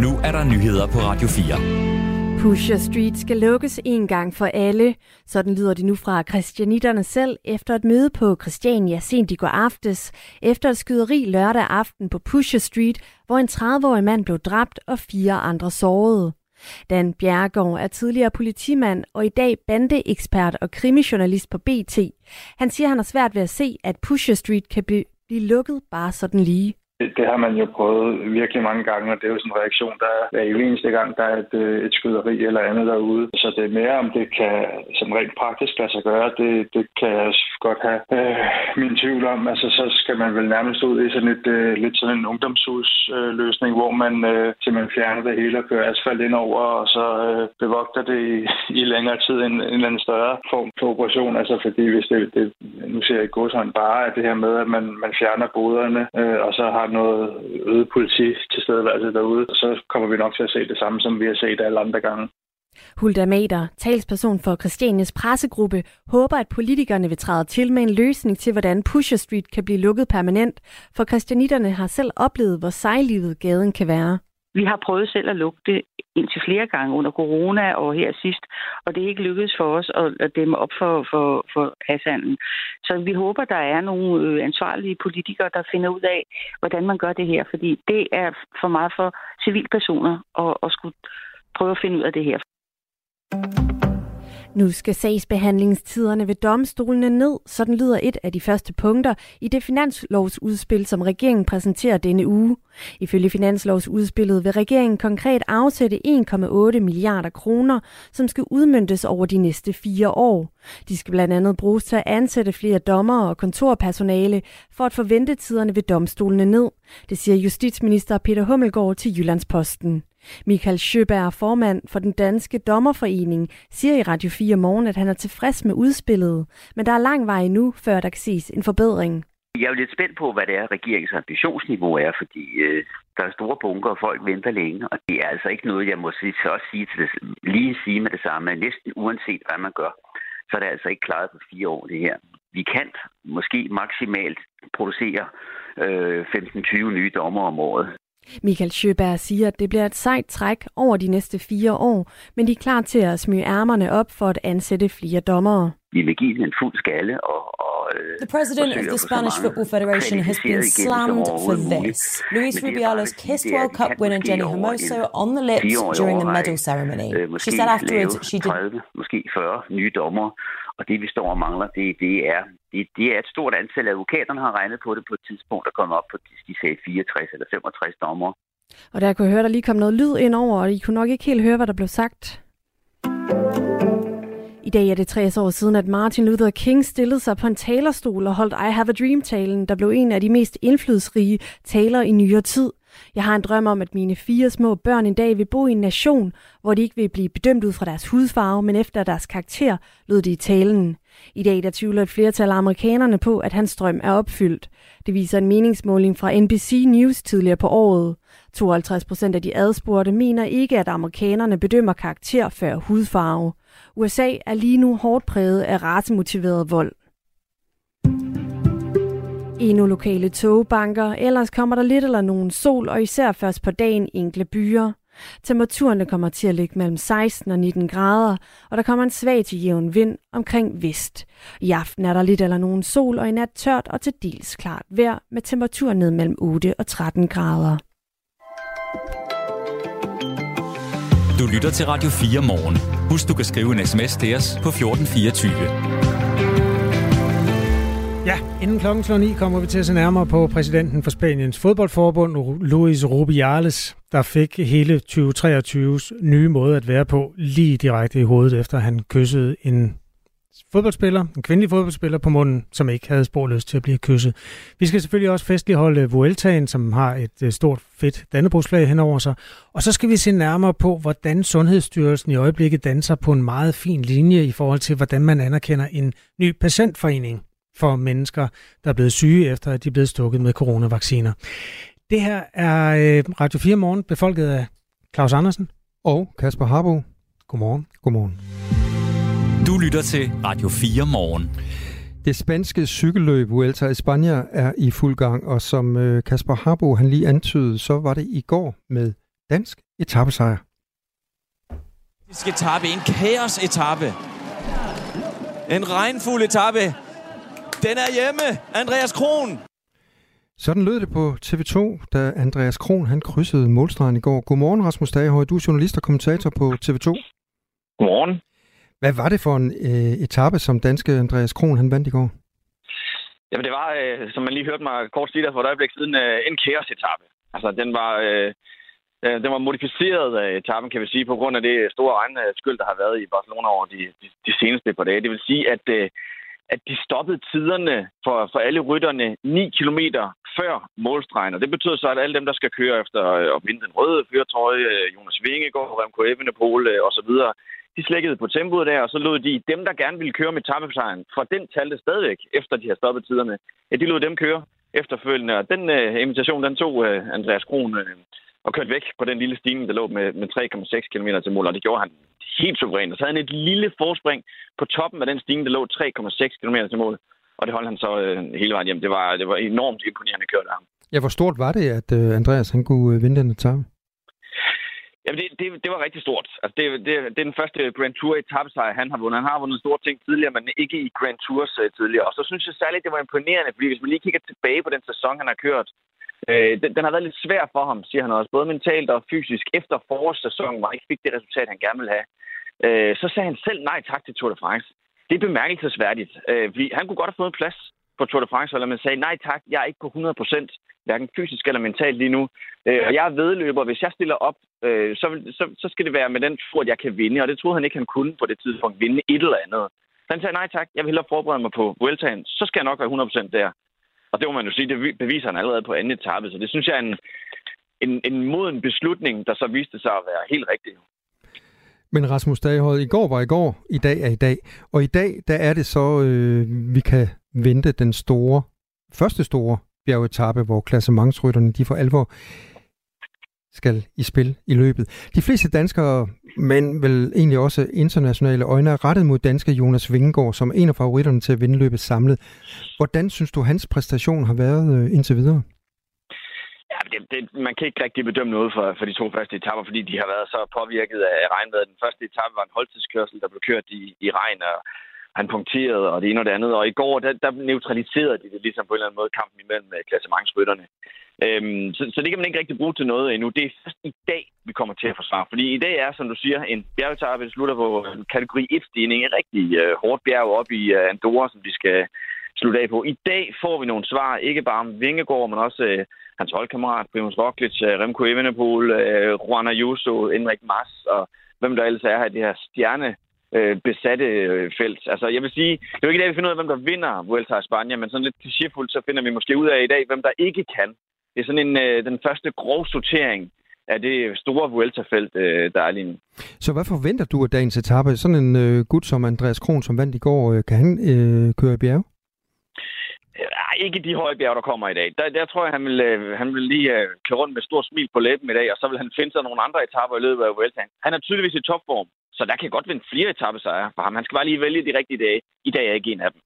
Nu er der nyheder på Radio 4. Pusher Street skal lukkes en gang for alle. Sådan lyder det nu fra christianitterne selv efter et møde på Christiania sent i går aftes, efter et skyderi lørdag aften på Pusher Street, hvor en 30-årig mand blev dræbt og fire andre sårede. Dan Bjergård er tidligere politimand og i dag bandeekspert og krimijournalist på BT. Han siger, han har svært ved at se, at Pusher Street kan blive lukket bare sådan lige. Det har man jo prøvet virkelig mange gange, og det er jo sådan en reaktion, der er hver eneste gang, der er et, øh, et skyderi eller andet derude. Så det er mere, om det kan som rent praktisk lade sig gøre, det, det kan jeg godt have øh, min tvivl om. Altså, så skal man vel nærmest ud i sådan et, øh, lidt sådan en ungdomshusløsning, øh, hvor man øh, simpelthen fjerner det hele og kører asfalt ind over, og så øh, bevogter det i, *laughs* i længere tid en, en eller anden større form for operation. Altså, fordi hvis det, det nu ser jeg i godshånd bare, at det her med, at man, man fjerner boderne, øh, og så har noget øget politi til stedeværelse derude, så kommer vi nok til at se det samme, som vi har set alle andre gange. Hulda Mader, talsperson for Christianias pressegruppe, håber, at politikerne vil træde til med en løsning til, hvordan Pusher Street kan blive lukket permanent, for christianitterne har selv oplevet, hvor sejlivet gaden kan være. Vi har prøvet selv at lukke det indtil flere gange under corona og her sidst, og det er ikke lykkedes for os at, at dæmme op for, for, for hashandlen. Så vi håber, der er nogle øh, ansvarlige politikere, der finder ud af, hvordan man gør det her, fordi det er for meget for civilpersoner at, at skulle prøve at finde ud af det her. Nu skal sagsbehandlingstiderne ved domstolene ned, sådan lyder et af de første punkter i det finanslovsudspil, som regeringen præsenterer denne uge. Ifølge finanslovsudspillet vil regeringen konkret afsætte 1,8 milliarder kroner, som skal udmyndtes over de næste fire år. De skal blandt andet bruges til at ansætte flere dommer og kontorpersonale for at få ventetiderne ved domstolene ned. Det siger justitsminister Peter Hummelgaard til Jyllandsposten. Michael Sjøberg, formand for den danske dommerforening, siger i Radio 4 morgen, at han er tilfreds med udspillet, men der er lang vej endnu, før der kan ses en forbedring. Jeg er jo lidt spændt på, hvad det er, regeringens ambitionsniveau er, fordi øh, der er store bunker, og folk venter længe, og det er altså ikke noget, jeg må sige, så også sige til det, lige sige med det samme, næsten uanset hvad man gør, så er det altså ikke klaret på fire år, det her. Vi kan måske maksimalt producere øh, 15-20 nye dommer om året. Michael Sjøberg siger, at det bliver et sejt træk over de næste fire år, men de er klar til at smyge ærmerne op for at ansætte flere dommere. Vi vil give en fuld skalle og, og øh, The president of the Spanish Football Federation has been slammed for this. Luis Rubiales kissed World Cup winner Jenny Hermoso on the lips during the medal ceremony. Øh, She said afterwards she did 30, måske 40 nye dommer, og det vi står og mangler, det, det, er, det, det er et stort antal advokaterne har regnet på det på et tidspunkt, der kom op på, de sagde 64 eller 65 dommer. Og der kunne jeg høre, der lige kom noget lyd ind over, og I kunne nok ikke helt høre, hvad der blev sagt. I dag er det 60 år siden, at Martin Luther King stillede sig på en talerstol og holdt I Have a Dream-talen, der blev en af de mest indflydelsesrige taler i nyere tid. Jeg har en drøm om, at mine fire små børn en dag vil bo i en nation, hvor de ikke vil blive bedømt ud fra deres hudfarve, men efter deres karakter, lød det i talen. I dag der tvivler et flertal af amerikanerne på, at hans drøm er opfyldt. Det viser en meningsmåling fra NBC News tidligere på året. 52 procent af de adspurgte mener ikke, at amerikanerne bedømmer karakter før hudfarve. USA er lige nu hårdt præget af racemotiveret vold. Endnu lokale togbanker, ellers kommer der lidt eller nogen sol, og især først på dagen enkle byer. Temperaturerne kommer til at ligge mellem 16 og 19 grader, og der kommer en svag til jævn vind omkring vest. I aften er der lidt eller nogen sol, og i nat tørt og til dels klart vejr med temperatur ned mellem 8 og 13 grader. Du lytter til Radio 4 morgen. Husk, du kan skrive en sms til os på 1424. Ja, inden klokken slår 9 kommer vi til at se nærmere på præsidenten for Spaniens fodboldforbund, Luis Rubiales, der fik hele 2023's nye måde at være på lige direkte i hovedet, efter han kyssede en fodboldspiller, en kvindelig fodboldspiller på munden, som ikke havde sporløst til at blive kysset. Vi skal selvfølgelig også festligholde Vueltaen, som har et øh, stort fedt dannebrugsflag henover sig. Og så skal vi se nærmere på, hvordan Sundhedsstyrelsen i øjeblikket danser på en meget fin linje i forhold til, hvordan man anerkender en ny patientforening for mennesker, der er blevet syge efter, at de er blevet stukket med coronavacciner. Det her er øh, Radio 4 Morgen, befolket af Claus Andersen. Og Kasper Harbo. Godmorgen. Godmorgen. Du lytter til Radio 4 morgen. Det spanske cykelløb Vuelta i Spanien er i fuld gang, og som øh, Kasper Harbo han lige antydede, så var det i går med dansk etappesejr. Etape en kaos-etappe. En regnfuld etappe. Den er hjemme. Andreas Kron. Sådan lød det på TV2, da Andreas Kron han krydsede målstregen i går. Godmorgen, Rasmus Dagehøj. Du er journalist og kommentator på TV2. Godmorgen. Hvad var det for en øh, etape, som danske Andreas Kron han vandt i går? Jamen det var, øh, som man lige hørte mig kort sige der for et øjeblik siden, øh, en kaos-etappe. Altså den var, øh, øh, den var modificeret af etappen, kan vi sige, på grund af det store regnskyld, der har været i Barcelona over de, de, de seneste par dage. Det vil sige, at, øh, at de stoppede tiderne for, for alle rytterne 9 km før målstregen. Og det betyder så, at alle dem, der skal køre efter øh, at vinde den røde førtrøje, øh, Jonas Vingegaard, Remco Evenepoel øh, osv., de slækkede på tempoet der, og så lod de dem, der gerne ville køre med tappesejren, for den talte stadigvæk, efter de har stoppet tiderne, ja, de lod dem køre efterfølgende. Og den uh, invitation, den tog uh, Andreas Kron uh, og kørte væk på den lille stigning, der lå med, med 3,6 km til mål, og det gjorde han helt suverænt. Og så havde han et lille forspring på toppen af den stigning, der lå 3,6 km til mål, og det holdt han så uh, hele vejen hjem. Det var, det var enormt imponerende kørt af ham. Ja, hvor stort var det, at uh, Andreas han kunne uh, vinde den etape? Jamen, det, det, det var rigtig stort. Altså, det, det, det er den første Grand Tour etappesejr, han har vundet. Han har vundet store ting tidligere, men ikke i Grand Tours uh, tidligere. Og så synes jeg særligt, det var imponerende, fordi hvis man lige kigger tilbage på den sæson, han har kørt, øh, den, den har været lidt svær for ham, siger han også, både mentalt og fysisk. Efter forårssæsonen, hvor han ikke fik det resultat, han gerne ville have, øh, så sagde han selv nej tak til Tour de France. Det er bemærkelsesværdigt. Øh, fordi han kunne godt have fået en plads på Tour de France, eller man sagde, nej tak, jeg er ikke på 100 procent, hverken fysisk eller mentalt lige nu. Øh, og jeg er vedløber. Hvis jeg stiller op, øh, så, så, så skal det være med den tro, at jeg kan vinde. Og det troede han ikke, han kunne på det tidspunkt, vinde et eller andet. Så han sagde, nej tak, jeg vil hellere forberede mig på Vueltaen. Så skal jeg nok være 100 procent der. Og det må man jo sige, det beviser han allerede på anden etape. Så det synes jeg er en, en, en moden beslutning, der så viste sig at være helt rigtig. Men Rasmus Daghold, i går var i går, i dag er i dag. Og i dag, der er det så, øh, vi kan vente den store, første store bjergetappe, hvor klassementsrytterne de for alvor skal i spil i løbet. De fleste danskere, men vel egentlig også internationale øjne, er rettet mod danske Jonas Vingegaard, som er en af favoritterne til at vinde løbet samlet. Hvordan synes du, hans præstation har været øh, indtil videre? Ja, det, det, man kan ikke rigtig bedømme noget for, for de to første etapper, fordi de har været så påvirket af regnvejret. Den første etape var en holdtidskørsel, der blev kørt i, i regn, og han punkterede, og det ene og det andet. Og i går, der, der neutraliserede de det ligesom på en eller anden måde kampen imellem øh, klassementsrytterne. Øhm, så, så det kan man ikke rigtig bruge til noget endnu. Det er først i dag, vi kommer til at forsvare. Fordi i dag er, som du siger, en bjergetappe, der slutter på kategori 1-stigning. En rigtig øh, hårdt bjerg op i øh, Andorra, som vi skal slutte af på. I dag får vi nogle svar, ikke bare om Vingegaard, men også øh, hans holdkammerat, Primus Roglic, øh, Remco Evenepoel, øh, Juan Ayuso, Enrik Mas og hvem der ellers er her i det her stjerne øh, besatte øh, felt. Altså, jeg vil sige, det er jo ikke i dag, vi finder ud af, hvem der vinder Vuelta i Spanien, men sådan lidt klichéfuldt, så finder vi måske ud af i dag, hvem der ikke kan. Det er sådan en, øh, den første grov sortering af det store Vuelta-felt, øh, der er lige nu. Så hvad forventer du af dagens etape? Sådan en øh, gut som Andreas Kron, som vandt i går, øh, kan han øh, køre i bjerg? Nej, ikke de høje bjerge, der kommer i dag. Der, der tror jeg, han vil, øh, han vil lige øh, køre rundt med stort smil på læben i dag, og så vil han finde sig nogle andre etaper i løbet af Vuelta. Han er tydeligvis i topform. Så der kan godt vinde flere etappesejre for ham. Han skal bare lige vælge de rigtige dage. I dag er ikke en af dem.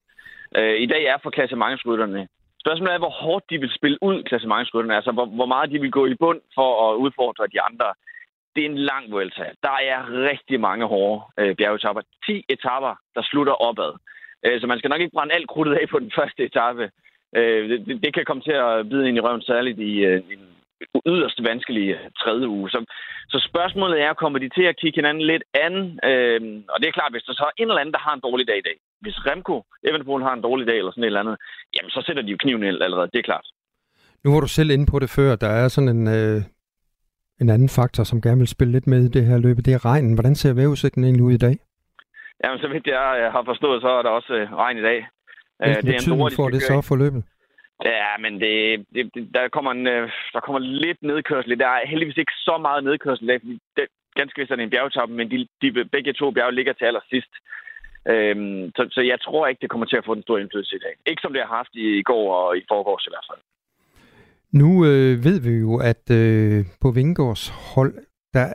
Øh, I dag er for klassementsrytterne. Spørgsmålet er, hvor hårdt de vil spille ud, klassementsrytterne. Altså, hvor, hvor meget de vil gå i bund for at udfordre de andre. Det er en lang Vuelta. Der er rigtig mange hårde øh, bjergetapper. 10 etapper, der slutter opad. Øh, så man skal nok ikke brænde alt krudtet af på den *laughs* første etape. Øh, det, det kan komme til at bide ind i røven, særligt i, øh, i yderst vanskelige øh, tredje uge. Så, så spørgsmålet er, kommer de til at kigge hinanden lidt an? Øh, og det er klart, hvis der så er en eller anden, der har en dårlig dag i dag. Hvis Remco Evenepoel har en dårlig dag eller sådan et eller andet, jamen så sætter de jo kniven ind allerede, det er klart. Nu var du selv inde på det før, der er sådan en, øh, en anden faktor, som gerne vil spille lidt med i det her løb, det er regnen. Hvordan ser vejrudsigten egentlig ud i dag? Jamen, så vidt jeg har forstået, så er der også øh, regn i dag. Hvilken det er betydning en får det så for løbet? Ja, men det, det, der, kommer en, øh, der kommer lidt nedkørsel. Der er heldigvis ikke så meget nedkørsel i dag, fordi det, ganske vist er det en bjergetappe, men de, de, begge to bjerge ligger til allersidst. Øhm, så, så jeg tror ikke, det kommer til at få den store indflydelse i dag. Ikke som det har haft i, i går og i forgårs i hvert fald. Nu øh, ved vi jo, at øh, på Vingårds hold, der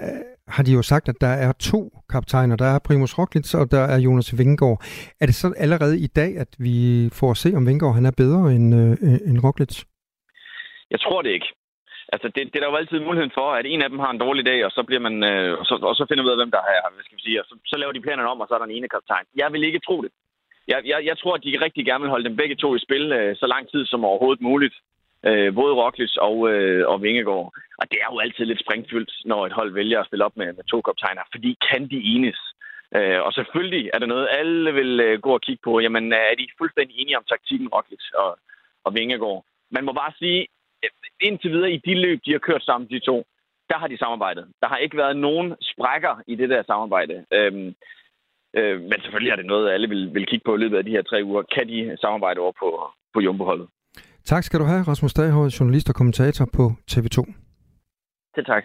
har de jo sagt, at der er to kaptajner. Der er Primus Roglic, og der er Jonas Vingegaard. Er det så allerede i dag, at vi får at se, om Vingegaard han er bedre end, øh, end Roglic? Jeg tror det ikke. Altså, det, det er der jo altid muligheden for, at en af dem har en dårlig dag, og så, bliver man, øh, og så, og så finder vi ud af, hvem der har, hvad skal vi sige, og så, så laver de planerne om, og så er der en ene kaptajn. Jeg vil ikke tro det. Jeg, jeg, jeg tror, at de rigtig gerne vil holde dem begge to i spil øh, så lang tid som overhovedet muligt. Øh, både Roglic og, øh, og Vingegaard. Og det er jo altid lidt springfyldt, når et hold vælger at spille op med, med to kaptajner, fordi kan de enes? Øh, og selvfølgelig er det noget, alle vil øh, gå og kigge på. Jamen, er de fuldstændig enige om taktikken, Roglic og, og Vingegaard? Man må bare sige, indtil videre i de løb, de har kørt sammen, de to, der har de samarbejdet. Der har ikke været nogen sprækker i det der samarbejde. Øhm, øh, men selvfølgelig er det noget, alle vil, vil kigge på i løbet af de her tre uger. Kan de samarbejde over på, på Jumbo-holdet? Tak skal du have, Rasmus Daghoved, journalist og kommentator på TV2. Det tak.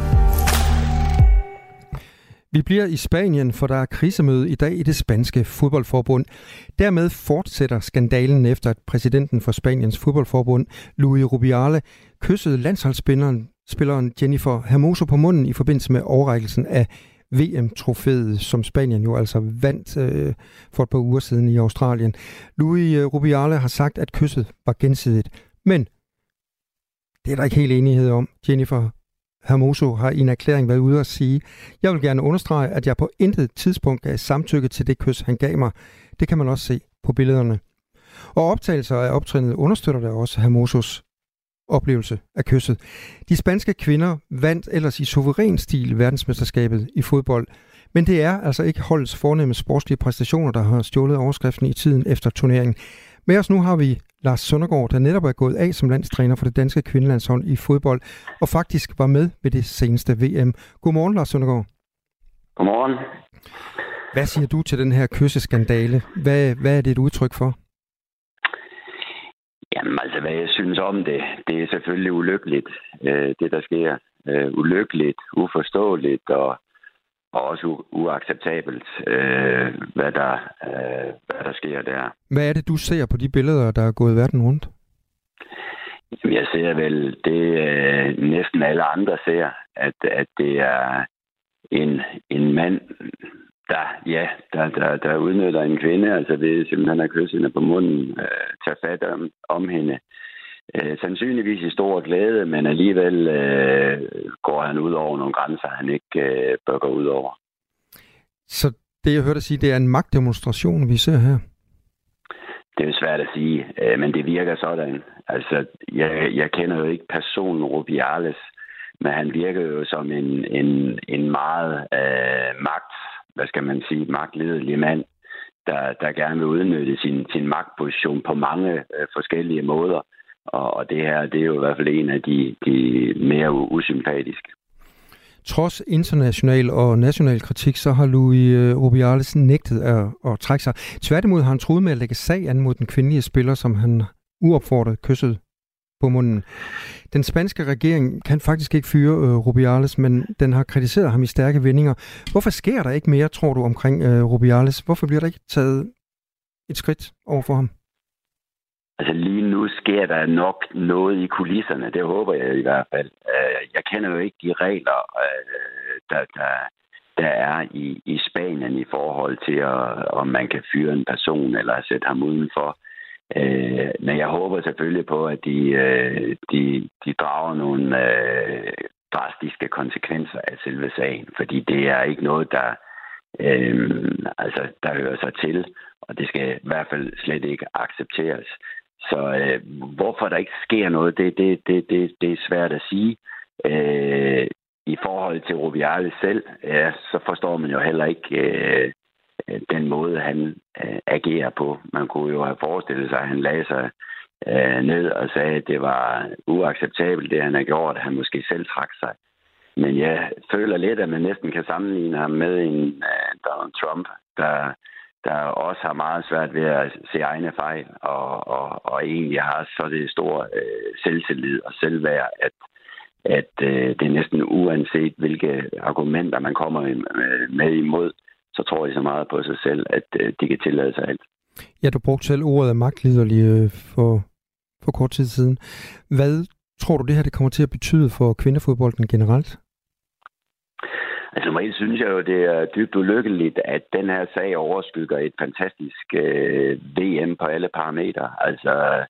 Vi bliver i Spanien, for der er krisemøde i dag i det spanske fodboldforbund. Dermed fortsætter skandalen efter, at præsidenten for Spaniens fodboldforbund, Luis Rubiale, kyssede landsholdsspilleren spilleren Jennifer Hermoso på munden i forbindelse med overrækkelsen af VM-trofæet, som Spanien jo altså vandt øh, for et par uger siden i Australien. Luis øh, Rubiale har sagt, at kysset var gensidigt. Men det er der ikke helt enighed om. Jennifer Hermoso har i en erklæring været ude at sige, jeg vil gerne understrege, at jeg på intet tidspunkt gav samtykke til det kys, han gav mig. Det kan man også se på billederne. Og optagelser af optrinnet understøtter da også Hermosos oplevelse af kysset. De spanske kvinder vandt ellers i suveræn stil verdensmesterskabet i fodbold, men det er altså ikke holdets fornemme sportslige præstationer, der har stjålet overskriften i tiden efter turneringen. Med os nu har vi Lars Søndergaard, der netop er gået af som landstræner for det danske kvindelandshold i fodbold, og faktisk var med ved det seneste VM. Godmorgen, Lars Søndergaard. Godmorgen. Hvad siger du til den her kysseskandale? Hvad, hvad er det et udtryk for? Jamen altså, hvad jeg synes om det, det er selvfølgelig ulykkeligt, øh, det der sker. Øh, ulykkeligt, uforståeligt og og også u- uacceptabelt, øh, hvad, der, øh, hvad der sker der. Hvad er det, du ser på de billeder, der er gået verden rundt? Jeg ser vel det, øh, næsten alle andre ser, at, at det er en, en mand, der, ja, der, der, der udnytter en kvinde, altså ved simpelthen at kysse hende på munden, øh, tage fat om, om hende. Øh, sandsynligvis i stor glæde, men alligevel øh, går han ud over nogle grænser, han ikke øh, bør gå ud over. Så det, jeg hørte dig sige, det er en magtdemonstration, vi ser her? Det er svært at sige, øh, men det virker sådan. Altså, jeg, jeg kender jo ikke personen Rubiales, men han virker jo som en, en, en meget øh, magt, hvad skal man sige, magtledelig mand, der, der gerne vil udnytte sin, sin magtposition på mange øh, forskellige måder. Og, og det her, det er jo i hvert fald en af de, de mere usympatiske. Trods international og national kritik, så har Louis øh, Rubiales nægtet at, at trække sig. Tværtimod har han troet med at lægge sag an mod den kvindelige spiller, som han uopfordret kyssede på munden. Den spanske regering kan faktisk ikke fyre øh, Rubiales, men den har kritiseret ham i stærke vendinger. Hvorfor sker der ikke mere, tror du, omkring øh, Rubiales? Hvorfor bliver der ikke taget et skridt over for ham? Altså lige nu sker der nok noget i kulisserne, det håber jeg i hvert fald. Øh, jeg kender jo ikke de regler, øh, der, der, der er i, i Spanien i forhold til, at, om man kan fyre en person eller sætte ham udenfor. Øh, men jeg håber selvfølgelig på, at de, øh, de, de drager nogle drastiske konsekvenser af selve sagen, fordi det er ikke noget, der, øh, altså, der hører sig til, og det skal i hvert fald slet ikke accepteres. Så øh, hvorfor der ikke sker noget, det, det, det, det, det er svært at sige. Øh, I forhold til Rubiales selv, ja, så forstår man jo heller ikke øh, den måde, han øh, agerer på. Man kunne jo have forestillet sig, at han lagde sig øh, ned og sagde, at det var uacceptabelt, det han har gjort, at han måske selv trak sig. Men jeg føler lidt, at man næsten kan sammenligne ham med en øh, Donald Trump, der, der også har meget svært ved at se egne fejl, og, og, og egentlig har så det store øh, selvtillid og selvværd, at, at øh, det er næsten uanset, hvilke argumenter man kommer med imod, så tror de så meget på sig selv, at øh, de kan tillade sig alt. Ja, du brugte selv ordet magtliderlige øh, for, for kort tid siden. Hvad tror du, det her det kommer til at betyde for kvindefodbolden generelt? Altså normalt synes jeg jo, det er dybt ulykkeligt, at den her sag overskygger et fantastisk øh, VM på alle parametre. Altså,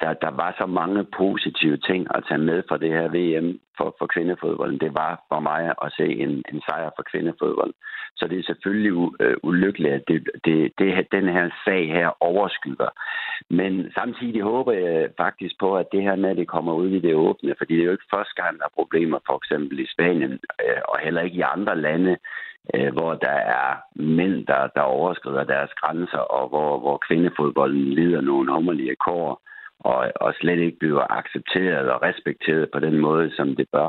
der, der var så mange positive ting at tage med fra det her VM for, for kvindefodbolden. Det var for mig at se en, en sejr for kvindefodbolden. Så det er selvfølgelig u, øh, ulykkeligt, at det, det, det, den her sag her overskygger. Men samtidig håber jeg faktisk på, at det her med, at det kommer ud i det åbne, fordi det er jo ikke første gang, der er problemer, for eksempel i Spanien, øh, og heller ikke i andre lande, øh, hvor der er mænd, der, der overskrider deres grænser, og hvor, hvor kvindefodbolden lider nogle hummerlige kår og, og slet ikke bliver accepteret og respekteret på den måde, som det bør.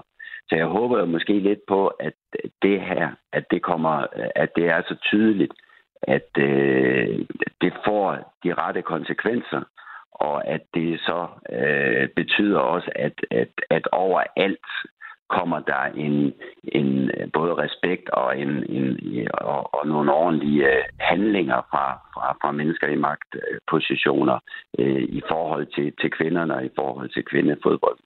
Så jeg håber jo måske lidt på, at det her, at det kommer, at det er så tydeligt, at øh, det får de rette konsekvenser, og at det så øh, betyder også, at, at, at overalt kommer der en, en øh, både respekt og, en, en, og, og nogle ordentlige øh, handlinger fra, fra, fra mennesker i magtpositioner øh, i forhold til, til kvinderne og i forhold til kvindefodbold.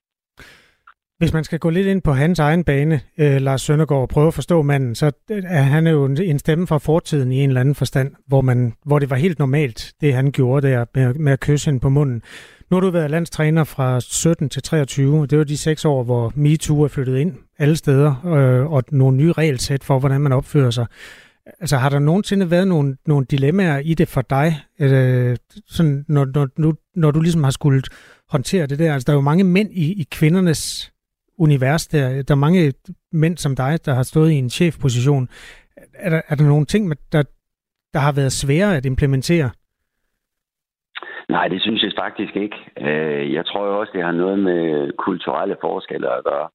Hvis man skal gå lidt ind på hans egen bane, øh, Lars Søndergaard, og prøve at forstå manden, så øh, er han jo en stemme fra fortiden i en eller anden forstand, hvor, man, hvor det var helt normalt, det han gjorde der med, med at kysse hende på munden. Nu har du været landstræner fra 17 til 23. Det var de seks år, hvor MeToo er flyttet ind alle steder, øh, og nogle nye regelsæt for, hvordan man opfører sig. Altså har der nogensinde været nogle, nogle dilemmaer i det for dig, øh, sådan, når, når, når, når du ligesom har skulle håndtere det der? Altså der er jo mange mænd i, i kvindernes univers der. Der er mange mænd som dig, der har stået i en chefposition. Er der, er der nogle ting, der, der har været svære at implementere? Nej, det synes jeg faktisk ikke. Øh, jeg tror jo også, det har noget med kulturelle forskelle at gøre.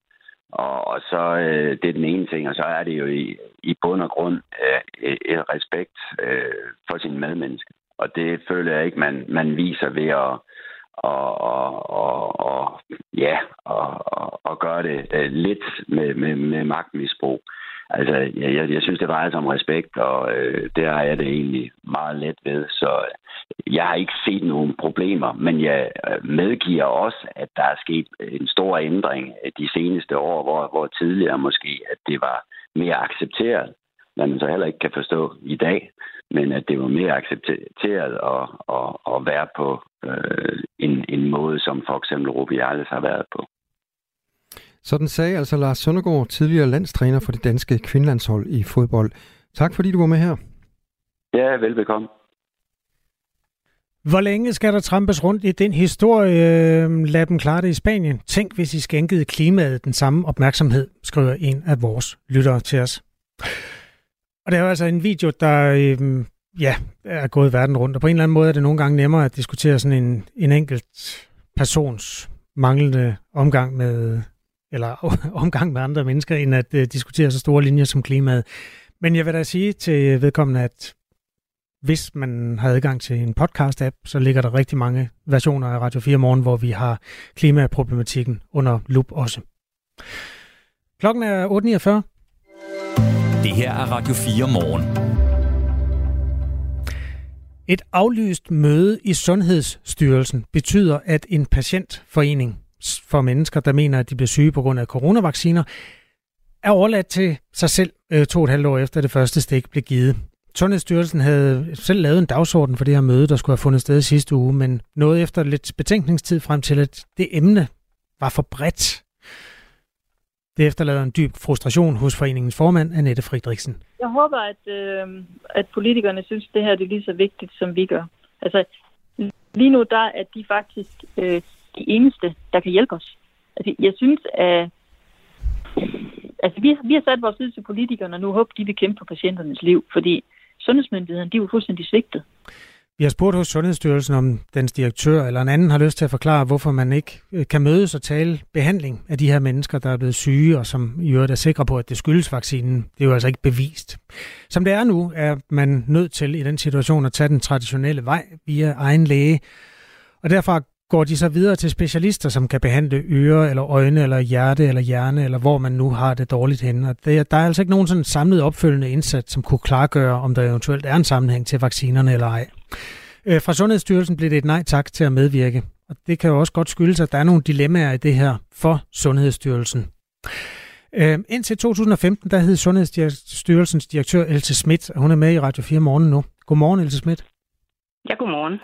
Og, og så øh, det er den ene ting, og så er det jo i, i bund og grund øh, et respekt øh, for sin medmenneske. Og det føler jeg ikke, man, man viser ved at og, og, og, og ja, og, og, og gøre det øh, lidt med, med, med magtmisbrug. Altså, jeg, jeg jeg synes, det drejer sig om respekt, og øh, der er jeg det egentlig meget let ved. Så øh, jeg har ikke set nogen problemer, men jeg øh, medgiver også, at der er sket en stor ændring øh, de seneste år, hvor, hvor tidligere måske, at det var mere accepteret, hvad man så heller ikke kan forstå i dag, men at det var mere accepteret at, at, at være på øh, en, en måde, som for eksempel Rubiales har været på. Sådan sagde altså Lars Søndergaard, tidligere landstræner for det danske kvindelandshold i fodbold. Tak fordi du var med her. Ja, velbekomme. Hvor længe skal der trampes rundt i den historie? Lad dem klare det i Spanien. Tænk, hvis I skænkede klimaet den samme opmærksomhed, skriver en af vores lyttere til os. Og det er jo altså en video, der øh, ja, er gået verden rundt. Og på en eller anden måde er det nogle gange nemmere at diskutere sådan en, en enkelt persons manglende omgang med eller *laughs* omgang med andre mennesker, end at uh, diskutere så store linjer som klimaet. Men jeg vil da sige til vedkommende, at hvis man har adgang til en podcast-app, så ligger der rigtig mange versioner af Radio 4 Morgen, hvor vi har klimaproblematikken under lup også. Klokken er 8.49. Det her er Radio 4 Morgen. Et aflyst møde i Sundhedsstyrelsen betyder, at en patientforening for mennesker, der mener, at de bliver syge på grund af coronavacciner, er overladt til sig selv øh, to og et halvt år efter det første stik blev givet. Sundhedsstyrelsen havde selv lavet en dagsorden for det her møde, der skulle have fundet sted sidste uge, men nåede efter lidt betænkningstid frem til, at det emne var for bredt. Det efterlader en dyb frustration hos foreningens formand, Annette Friedrichsen. Jeg håber, at, øh, at politikerne synes, at det her det er lige så vigtigt, som vi gør. Altså, lige nu der er de faktisk øh, de eneste, der kan hjælpe os. Altså, jeg synes, at altså, vi, vi har sat vores tid til politikerne, og nu håber de vil kæmpe for patienternes liv, fordi sundhedsmyndighederne, de er jo fuldstændig svigtet. Vi har spurgt hos Sundhedsstyrelsen, om dens direktør eller en anden har lyst til at forklare, hvorfor man ikke øh, kan mødes og tale behandling af de her mennesker, der er blevet syge, og som i øvrigt er sikre på, at det skyldes vaccinen. Det er jo altså ikke bevist. Som det er nu, er man nødt til i den situation at tage den traditionelle vej via egen læge. Og derfor går de så videre til specialister, som kan behandle ører, eller øjne, eller hjerte, eller hjerne, eller hvor man nu har det dårligt henne. Og det, der er altså ikke nogen sådan samlet opfølgende indsats, som kunne klargøre, om der eventuelt er en sammenhæng til vaccinerne eller ej. Øh, fra Sundhedsstyrelsen blev det et nej tak til at medvirke. Og det kan jo også godt skyldes, at der er nogle dilemmaer i det her for Sundhedsstyrelsen. Øh, indtil 2015, der hed Sundhedsstyrelsens direktør Else Schmidt, og hun er med i Radio 4 morgen nu. Godmorgen, Else Schmidt. Ja, godmorgen.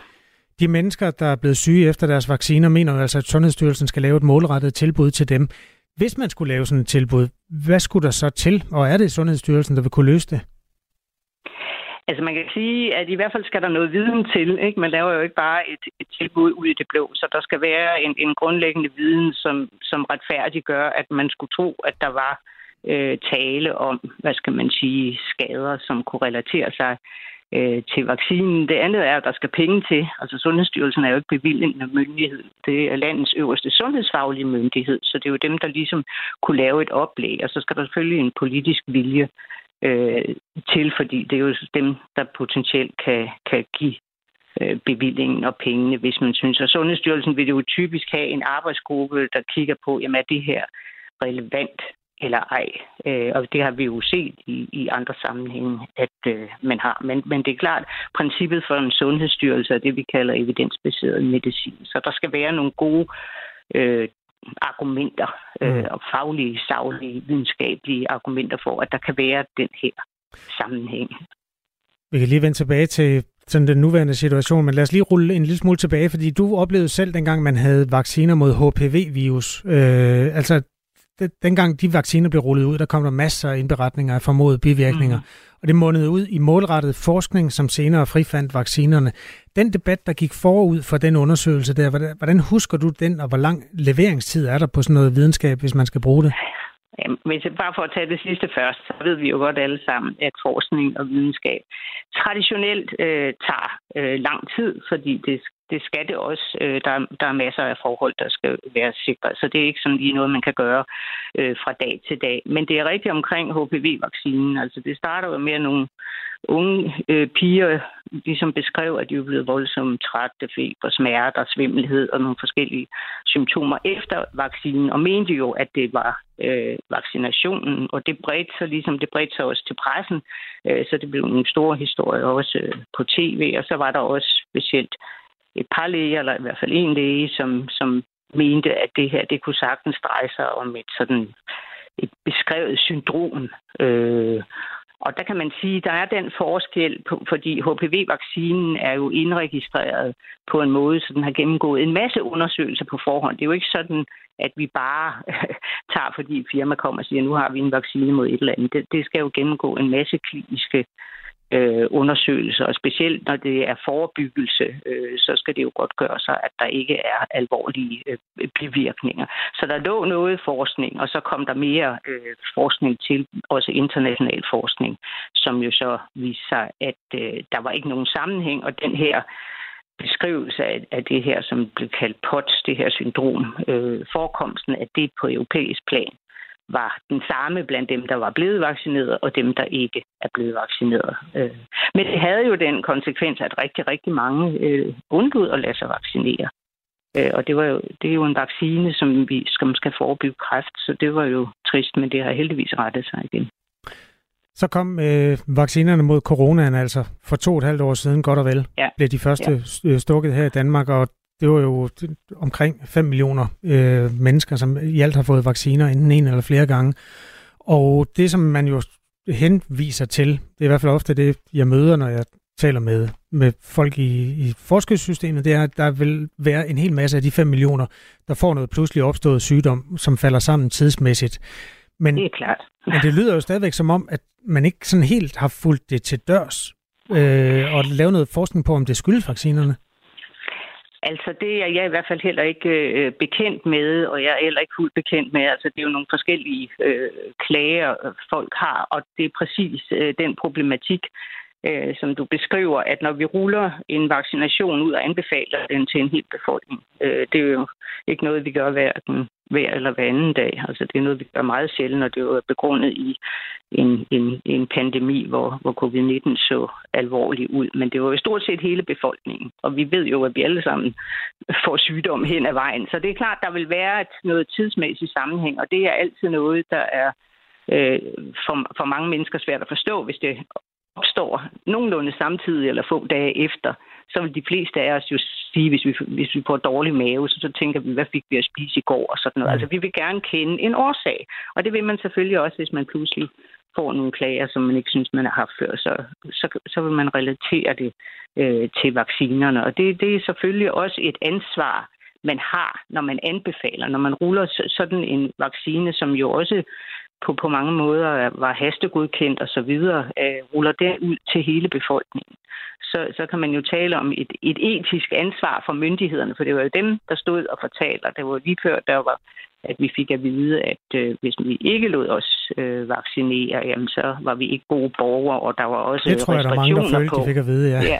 De mennesker, der er blevet syge efter deres vacciner, mener jo altså, at Sundhedsstyrelsen skal lave et målrettet tilbud til dem. Hvis man skulle lave sådan et tilbud, hvad skulle der så til? Og er det Sundhedsstyrelsen, der vil kunne løse det? Altså man kan sige, at i hvert fald skal der noget viden til. Ikke? Man laver jo ikke bare et, et tilbud ud i det blå, så der skal være en, en grundlæggende viden, som, som retfærdiggør, at man skulle tro, at der var øh, tale om, hvad skal man sige, skader, som kunne relatere sig øh, til vaccinen. Det andet er, at der skal penge til. Altså Sundhedsstyrelsen er jo ikke bevillende myndighed. Det er landets øverste sundhedsfaglige myndighed, så det er jo dem, der ligesom kunne lave et oplæg. Og så skal der selvfølgelig en politisk vilje øh, til, fordi det er jo dem, der potentielt kan, kan give øh, bevillingen og pengene, hvis man synes. Og Sundhedsstyrelsen vil jo typisk have en arbejdsgruppe, der kigger på, jamen er det her relevant eller ej. Øh, og det har vi jo set i, i andre sammenhænge, at øh, man har. Men, men det er klart, princippet for en sundhedsstyrelse er det, vi kalder evidensbaseret medicin. Så der skal være nogle gode øh, argumenter, øh, mm. og faglige, savlige, videnskabelige argumenter for, at der kan være den her sammenhæng. Vi kan lige vende tilbage til sådan den nuværende situation, men lad os lige rulle en lille smule tilbage, fordi du oplevede selv, dengang man havde vacciner mod HPV-virus. Øh, altså, dengang de vacciner blev rullet ud, der kom der masser af indberetninger af formodede bivirkninger. Mm. Og det mundede ud i målrettet forskning, som senere frifandt vaccinerne. Den debat, der gik forud for den undersøgelse der, hvordan husker du den, og hvor lang leveringstid er der på sådan noget videnskab, hvis man skal bruge det? Jamen, hvis jeg bare for at tage det sidste først, så ved vi jo godt alle sammen, at forskning og videnskab traditionelt øh, tager øh, lang tid, fordi det, det skal det også. Øh, der, der er masser af forhold, der skal være sikret, så det er ikke sådan lige noget, man kan gøre øh, fra dag til dag. Men det er rigtigt omkring HPV-vaccinen. Altså, det starter jo med nogle unge øh, piger ligesom beskrev, at de er blevet voldsomt trætte, feber, smerter, svimmelhed og nogle forskellige symptomer efter vaccinen, og mente jo, at det var øh, vaccinationen, og det bredte sig ligesom, det bredte sig også til pressen, øh, så det blev en stor historie også øh, på tv, og så var der også specielt et par læger, eller i hvert fald en læge, som, som mente, at det her, det kunne sagtens dreje sig om et sådan et beskrevet syndrom. Øh, og der kan man sige, at der er den forskel, på, fordi HPV-vaccinen er jo indregistreret på en måde, så den har gennemgået en masse undersøgelser på forhånd. Det er jo ikke sådan, at vi bare *laughs* tager, fordi firma kommer og siger, nu har vi en vaccine mod et eller andet. Det, det skal jo gennemgå en masse kliniske øh, undersøgelser, og specielt når det er forebyggelse, øh, så skal det jo godt gøre sig, at der ikke er alvorlige øh, bivirkninger. Så der lå noget forskning, og så kom der mere øh, forskning til, også international forskning, som jo så viste sig, at øh, der var ikke nogen sammenhæng, og den her beskrivelse af, af det her, som blev kaldt POTS, det her syndrom, øh, forekomsten af det på europæisk plan, var den samme blandt dem, der var blevet vaccineret, og dem, der ikke er blevet vaccineret. Øh, men det havde jo den konsekvens, at rigtig, rigtig mange øh, undlod at lade sig vaccinere. Øh, og det, var jo, det er jo en vaccine, som vi som skal forebygge kræft, så det var jo trist, men det har heldigvis rettet sig igen. Så kom øh, vaccinerne mod coronaen altså for to og et halvt år siden, godt og vel, ja. blev de første ja. stukket her i Danmark, og det var jo omkring 5 millioner øh, mennesker, som i alt har fået vacciner enten en eller flere gange. Og det, som man jo henviser til, det er i hvert fald ofte det, jeg møder, når jeg taler med, med folk i, i forskningssystemet, det er, at der vil være en hel masse af de 5 millioner, der får noget pludselig opstået sygdom, som falder sammen tidsmæssigt. Men, det er klart. men det lyder jo stadigvæk som om, at man ikke sådan helt har fulgt det til dørs øh, og lavet noget forskning på, om det skyldes vaccinerne. Altså, det er jeg i hvert fald heller ikke øh, bekendt med, og jeg er heller ikke fuldt bekendt med. Altså, det er jo nogle forskellige øh, klager, øh, folk har, og det er præcis øh, den problematik, øh, som du beskriver, at når vi ruller en vaccination ud og anbefaler den til en hel befolkning, øh, det er jo ikke noget, vi gør hverken hver eller hver anden dag. Altså, det er noget, vi gør meget sjældent, og det er jo begrundet i en, en, en pandemi, hvor, hvor covid-19 så alvorlig ud. Men det var jo stort set hele befolkningen, og vi ved jo, at vi alle sammen får sygdom hen ad vejen. Så det er klart, der vil være et, noget tidsmæssigt sammenhæng, og det er altid noget, der er øh, for, for mange mennesker svært at forstå, hvis det opstår nogenlunde samtidig eller få dage efter, så vil de fleste af os jo sige, hvis vi, hvis vi får dårlig mave, så, så tænker vi, hvad fik vi at spise i går og sådan noget. Mm. Altså, vi vil gerne kende en årsag, og det vil man selvfølgelig også, hvis man pludselig får nogle klager, som man ikke synes, man har haft før, så, så, så vil man relatere det øh, til vaccinerne. Og det, det er selvfølgelig også et ansvar, man har, når man anbefaler, når man ruller sådan en vaccine, som jo også på, på mange måder var hastegodkendt og så videre, øh, ruller det ud til hele befolkningen. Så, så kan man jo tale om et, et etisk ansvar for myndighederne, for det var jo dem, der stod og fortalte, og det var lige før, der var, at vi fik at vide, at øh, hvis vi ikke lod os øh, vaccinere, jamen, så var vi ikke gode borgere, og der var også det tror jeg, der er mange, der følte, de fik at vide, ja. ja.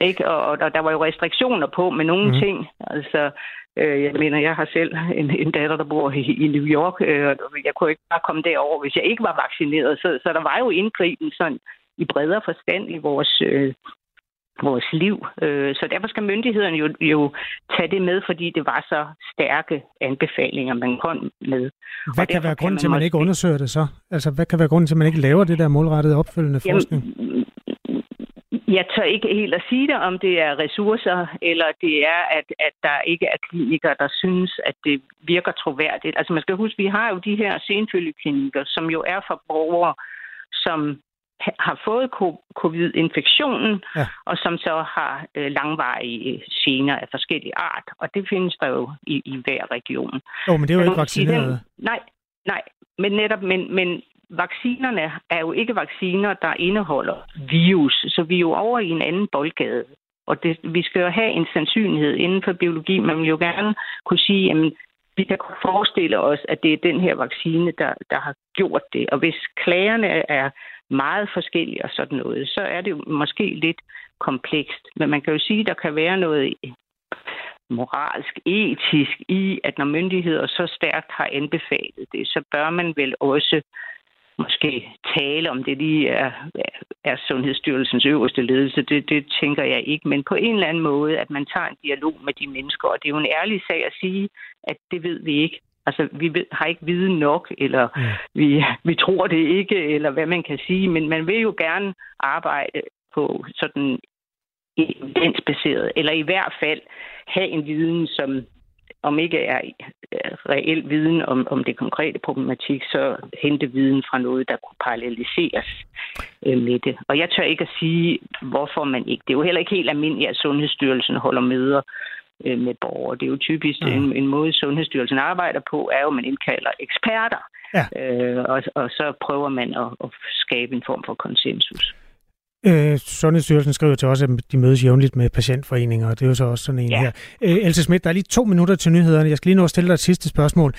Ikke? Og, og der, var jo restriktioner på med nogle mm. ting. Altså, Øh, jeg mener, jeg har selv en, en datter, der bor i, i New York, øh, og jeg kunne ikke bare komme derover, hvis jeg ikke var vaccineret. Så, så der var jo indgriben sådan i bredere forstand i vores, øh, vores liv. Øh, så derfor skal myndighederne jo, jo tage det med, fordi det var så stærke anbefalinger, man kom med. Hvad kan være grunden til, at man ikke undersøger det så? Altså, hvad kan være grunden til, at man ikke laver det der målrettede opfølgende forskning? Jamen, jeg tør ikke helt at sige det, om det er ressourcer, eller det er, at, at der ikke er klinikere, der synes, at det virker troværdigt. Altså man skal huske, vi har jo de her senfølgeklinikker, som jo er for borgere, som har fået covid-infektionen, ja. og som så har øh, langvarige gener af forskellige art. Og det findes der jo i, i hver region. Jo, men det er jo ikke vaccineret. Nej, nej, men netop, men, men vaccinerne er jo ikke vacciner, der indeholder virus, så vi er jo over i en anden boldgade. Og det, vi skal jo have en sandsynlighed inden for biologi. Man vil jo gerne kunne sige, at vi kan forestille os, at det er den her vaccine, der, der har gjort det. Og hvis klagerne er meget forskellige og sådan noget, så er det jo måske lidt komplekst. Men man kan jo sige, at der kan være noget moralsk, etisk i, at når myndigheder så stærkt har anbefalet det, så bør man vel også måske tale om det lige er, er Sundhedsstyrelsens øverste ledelse. Det, det tænker jeg ikke. Men på en eller anden måde, at man tager en dialog med de mennesker. Og det er jo en ærlig sag at sige, at det ved vi ikke. Altså, vi ved, har ikke viden nok, eller ja. vi, vi tror det ikke, eller hvad man kan sige. Men man vil jo gerne arbejde på sådan evidensbaseret, eller i hvert fald have en viden, som om ikke er reel viden om, om det konkrete problematik, så hente viden fra noget, der kunne paralleliseres øh, med det. Og jeg tør ikke at sige, hvorfor man ikke. Det er jo heller ikke helt almindeligt, at Sundhedsstyrelsen holder møder øh, med borgere. Det er jo typisk ja. en, en måde, Sundhedsstyrelsen arbejder på, er jo, at man indkalder eksperter, ja. øh, og, og så prøver man at, at skabe en form for konsensus. Øh, Sundhedsstyrelsen skriver til os, at de mødes jævnligt med patientforeninger, og det er jo så også sådan en ja. her. Øh, Else Schmidt, der er lige to minutter til nyhederne. Jeg skal lige nå at stille dig et sidste spørgsmål.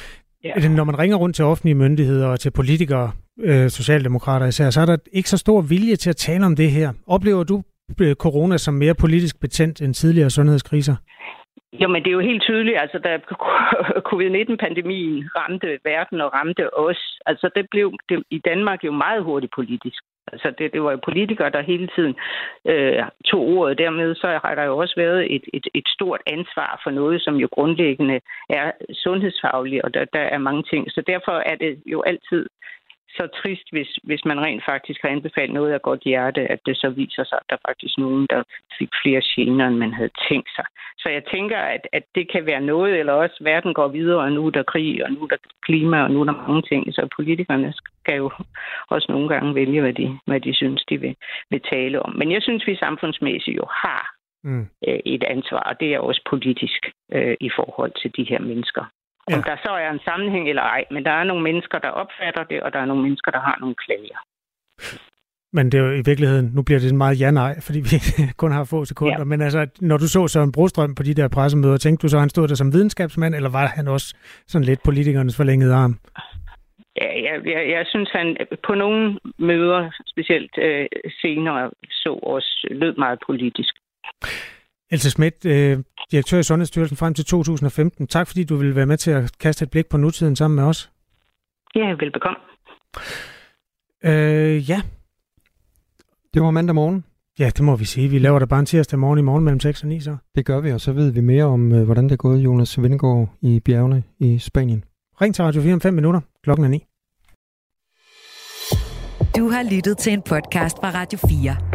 Ja. Når man ringer rundt til offentlige myndigheder og til politikere, øh, socialdemokrater især, så er der ikke så stor vilje til at tale om det her. Oplever du øh, corona som mere politisk betændt end tidligere sundhedskriser? Jo, men det er jo helt tydeligt, altså da *laughs* covid-19-pandemien ramte verden og ramte os, altså det blev det, i Danmark jo meget hurtigt politisk. Altså det, det var jo politikere, der hele tiden øh, tog ordet. Dermed så har der jo også været et, et, et stort ansvar for noget, som jo grundlæggende er sundhedsfagligt, og der, der er mange ting. Så derfor er det jo altid så trist, hvis, hvis man rent faktisk har anbefalet noget af godt hjerte, at det så viser sig, at der er faktisk nogen, der fik flere gener, end man havde tænkt sig. Så jeg tænker, at, at det kan være noget, eller også verden går videre, og nu er der krig, og nu er der klima, og nu er der mange ting. Så politikerne skal jo også nogle gange vælge, hvad de, hvad de synes, de vil, vil tale om. Men jeg synes, vi samfundsmæssigt jo har mm. øh, et ansvar, og det er også politisk øh, i forhold til de her mennesker. Ja. Om der så er en sammenhæng eller ej, men der er nogle mennesker, der opfatter det, og der er nogle mennesker, der har nogle klager. Men det er jo i virkeligheden, nu bliver det en meget ja-nej, fordi vi *laughs* kun har få sekunder. Ja. Men altså, når du så Søren Brostrøm på de der pressemøder, tænkte du så, at han stod der som videnskabsmand, eller var han også sådan lidt politikernes forlængede arm? Ja, jeg, jeg, jeg synes, han på nogle møder, specielt øh, senere, så også lød meget politisk. Else Schmidt, øh, direktør i Sundhedsstyrelsen frem til 2015. Tak fordi du vil være med til at kaste et blik på nutiden sammen med os. Ja, velbekomme. Øh, ja. Det var mandag morgen. Ja, det må vi sige. Vi laver da bare en tirsdag morgen i morgen mellem 6 og 9 så. Det gør vi, og så ved vi mere om, øh, hvordan det er gået Jonas Vindegård i bjergene i Spanien. Ring til Radio 4 om 5 minutter. Klokken er 9. Du har lyttet til en podcast fra Radio 4.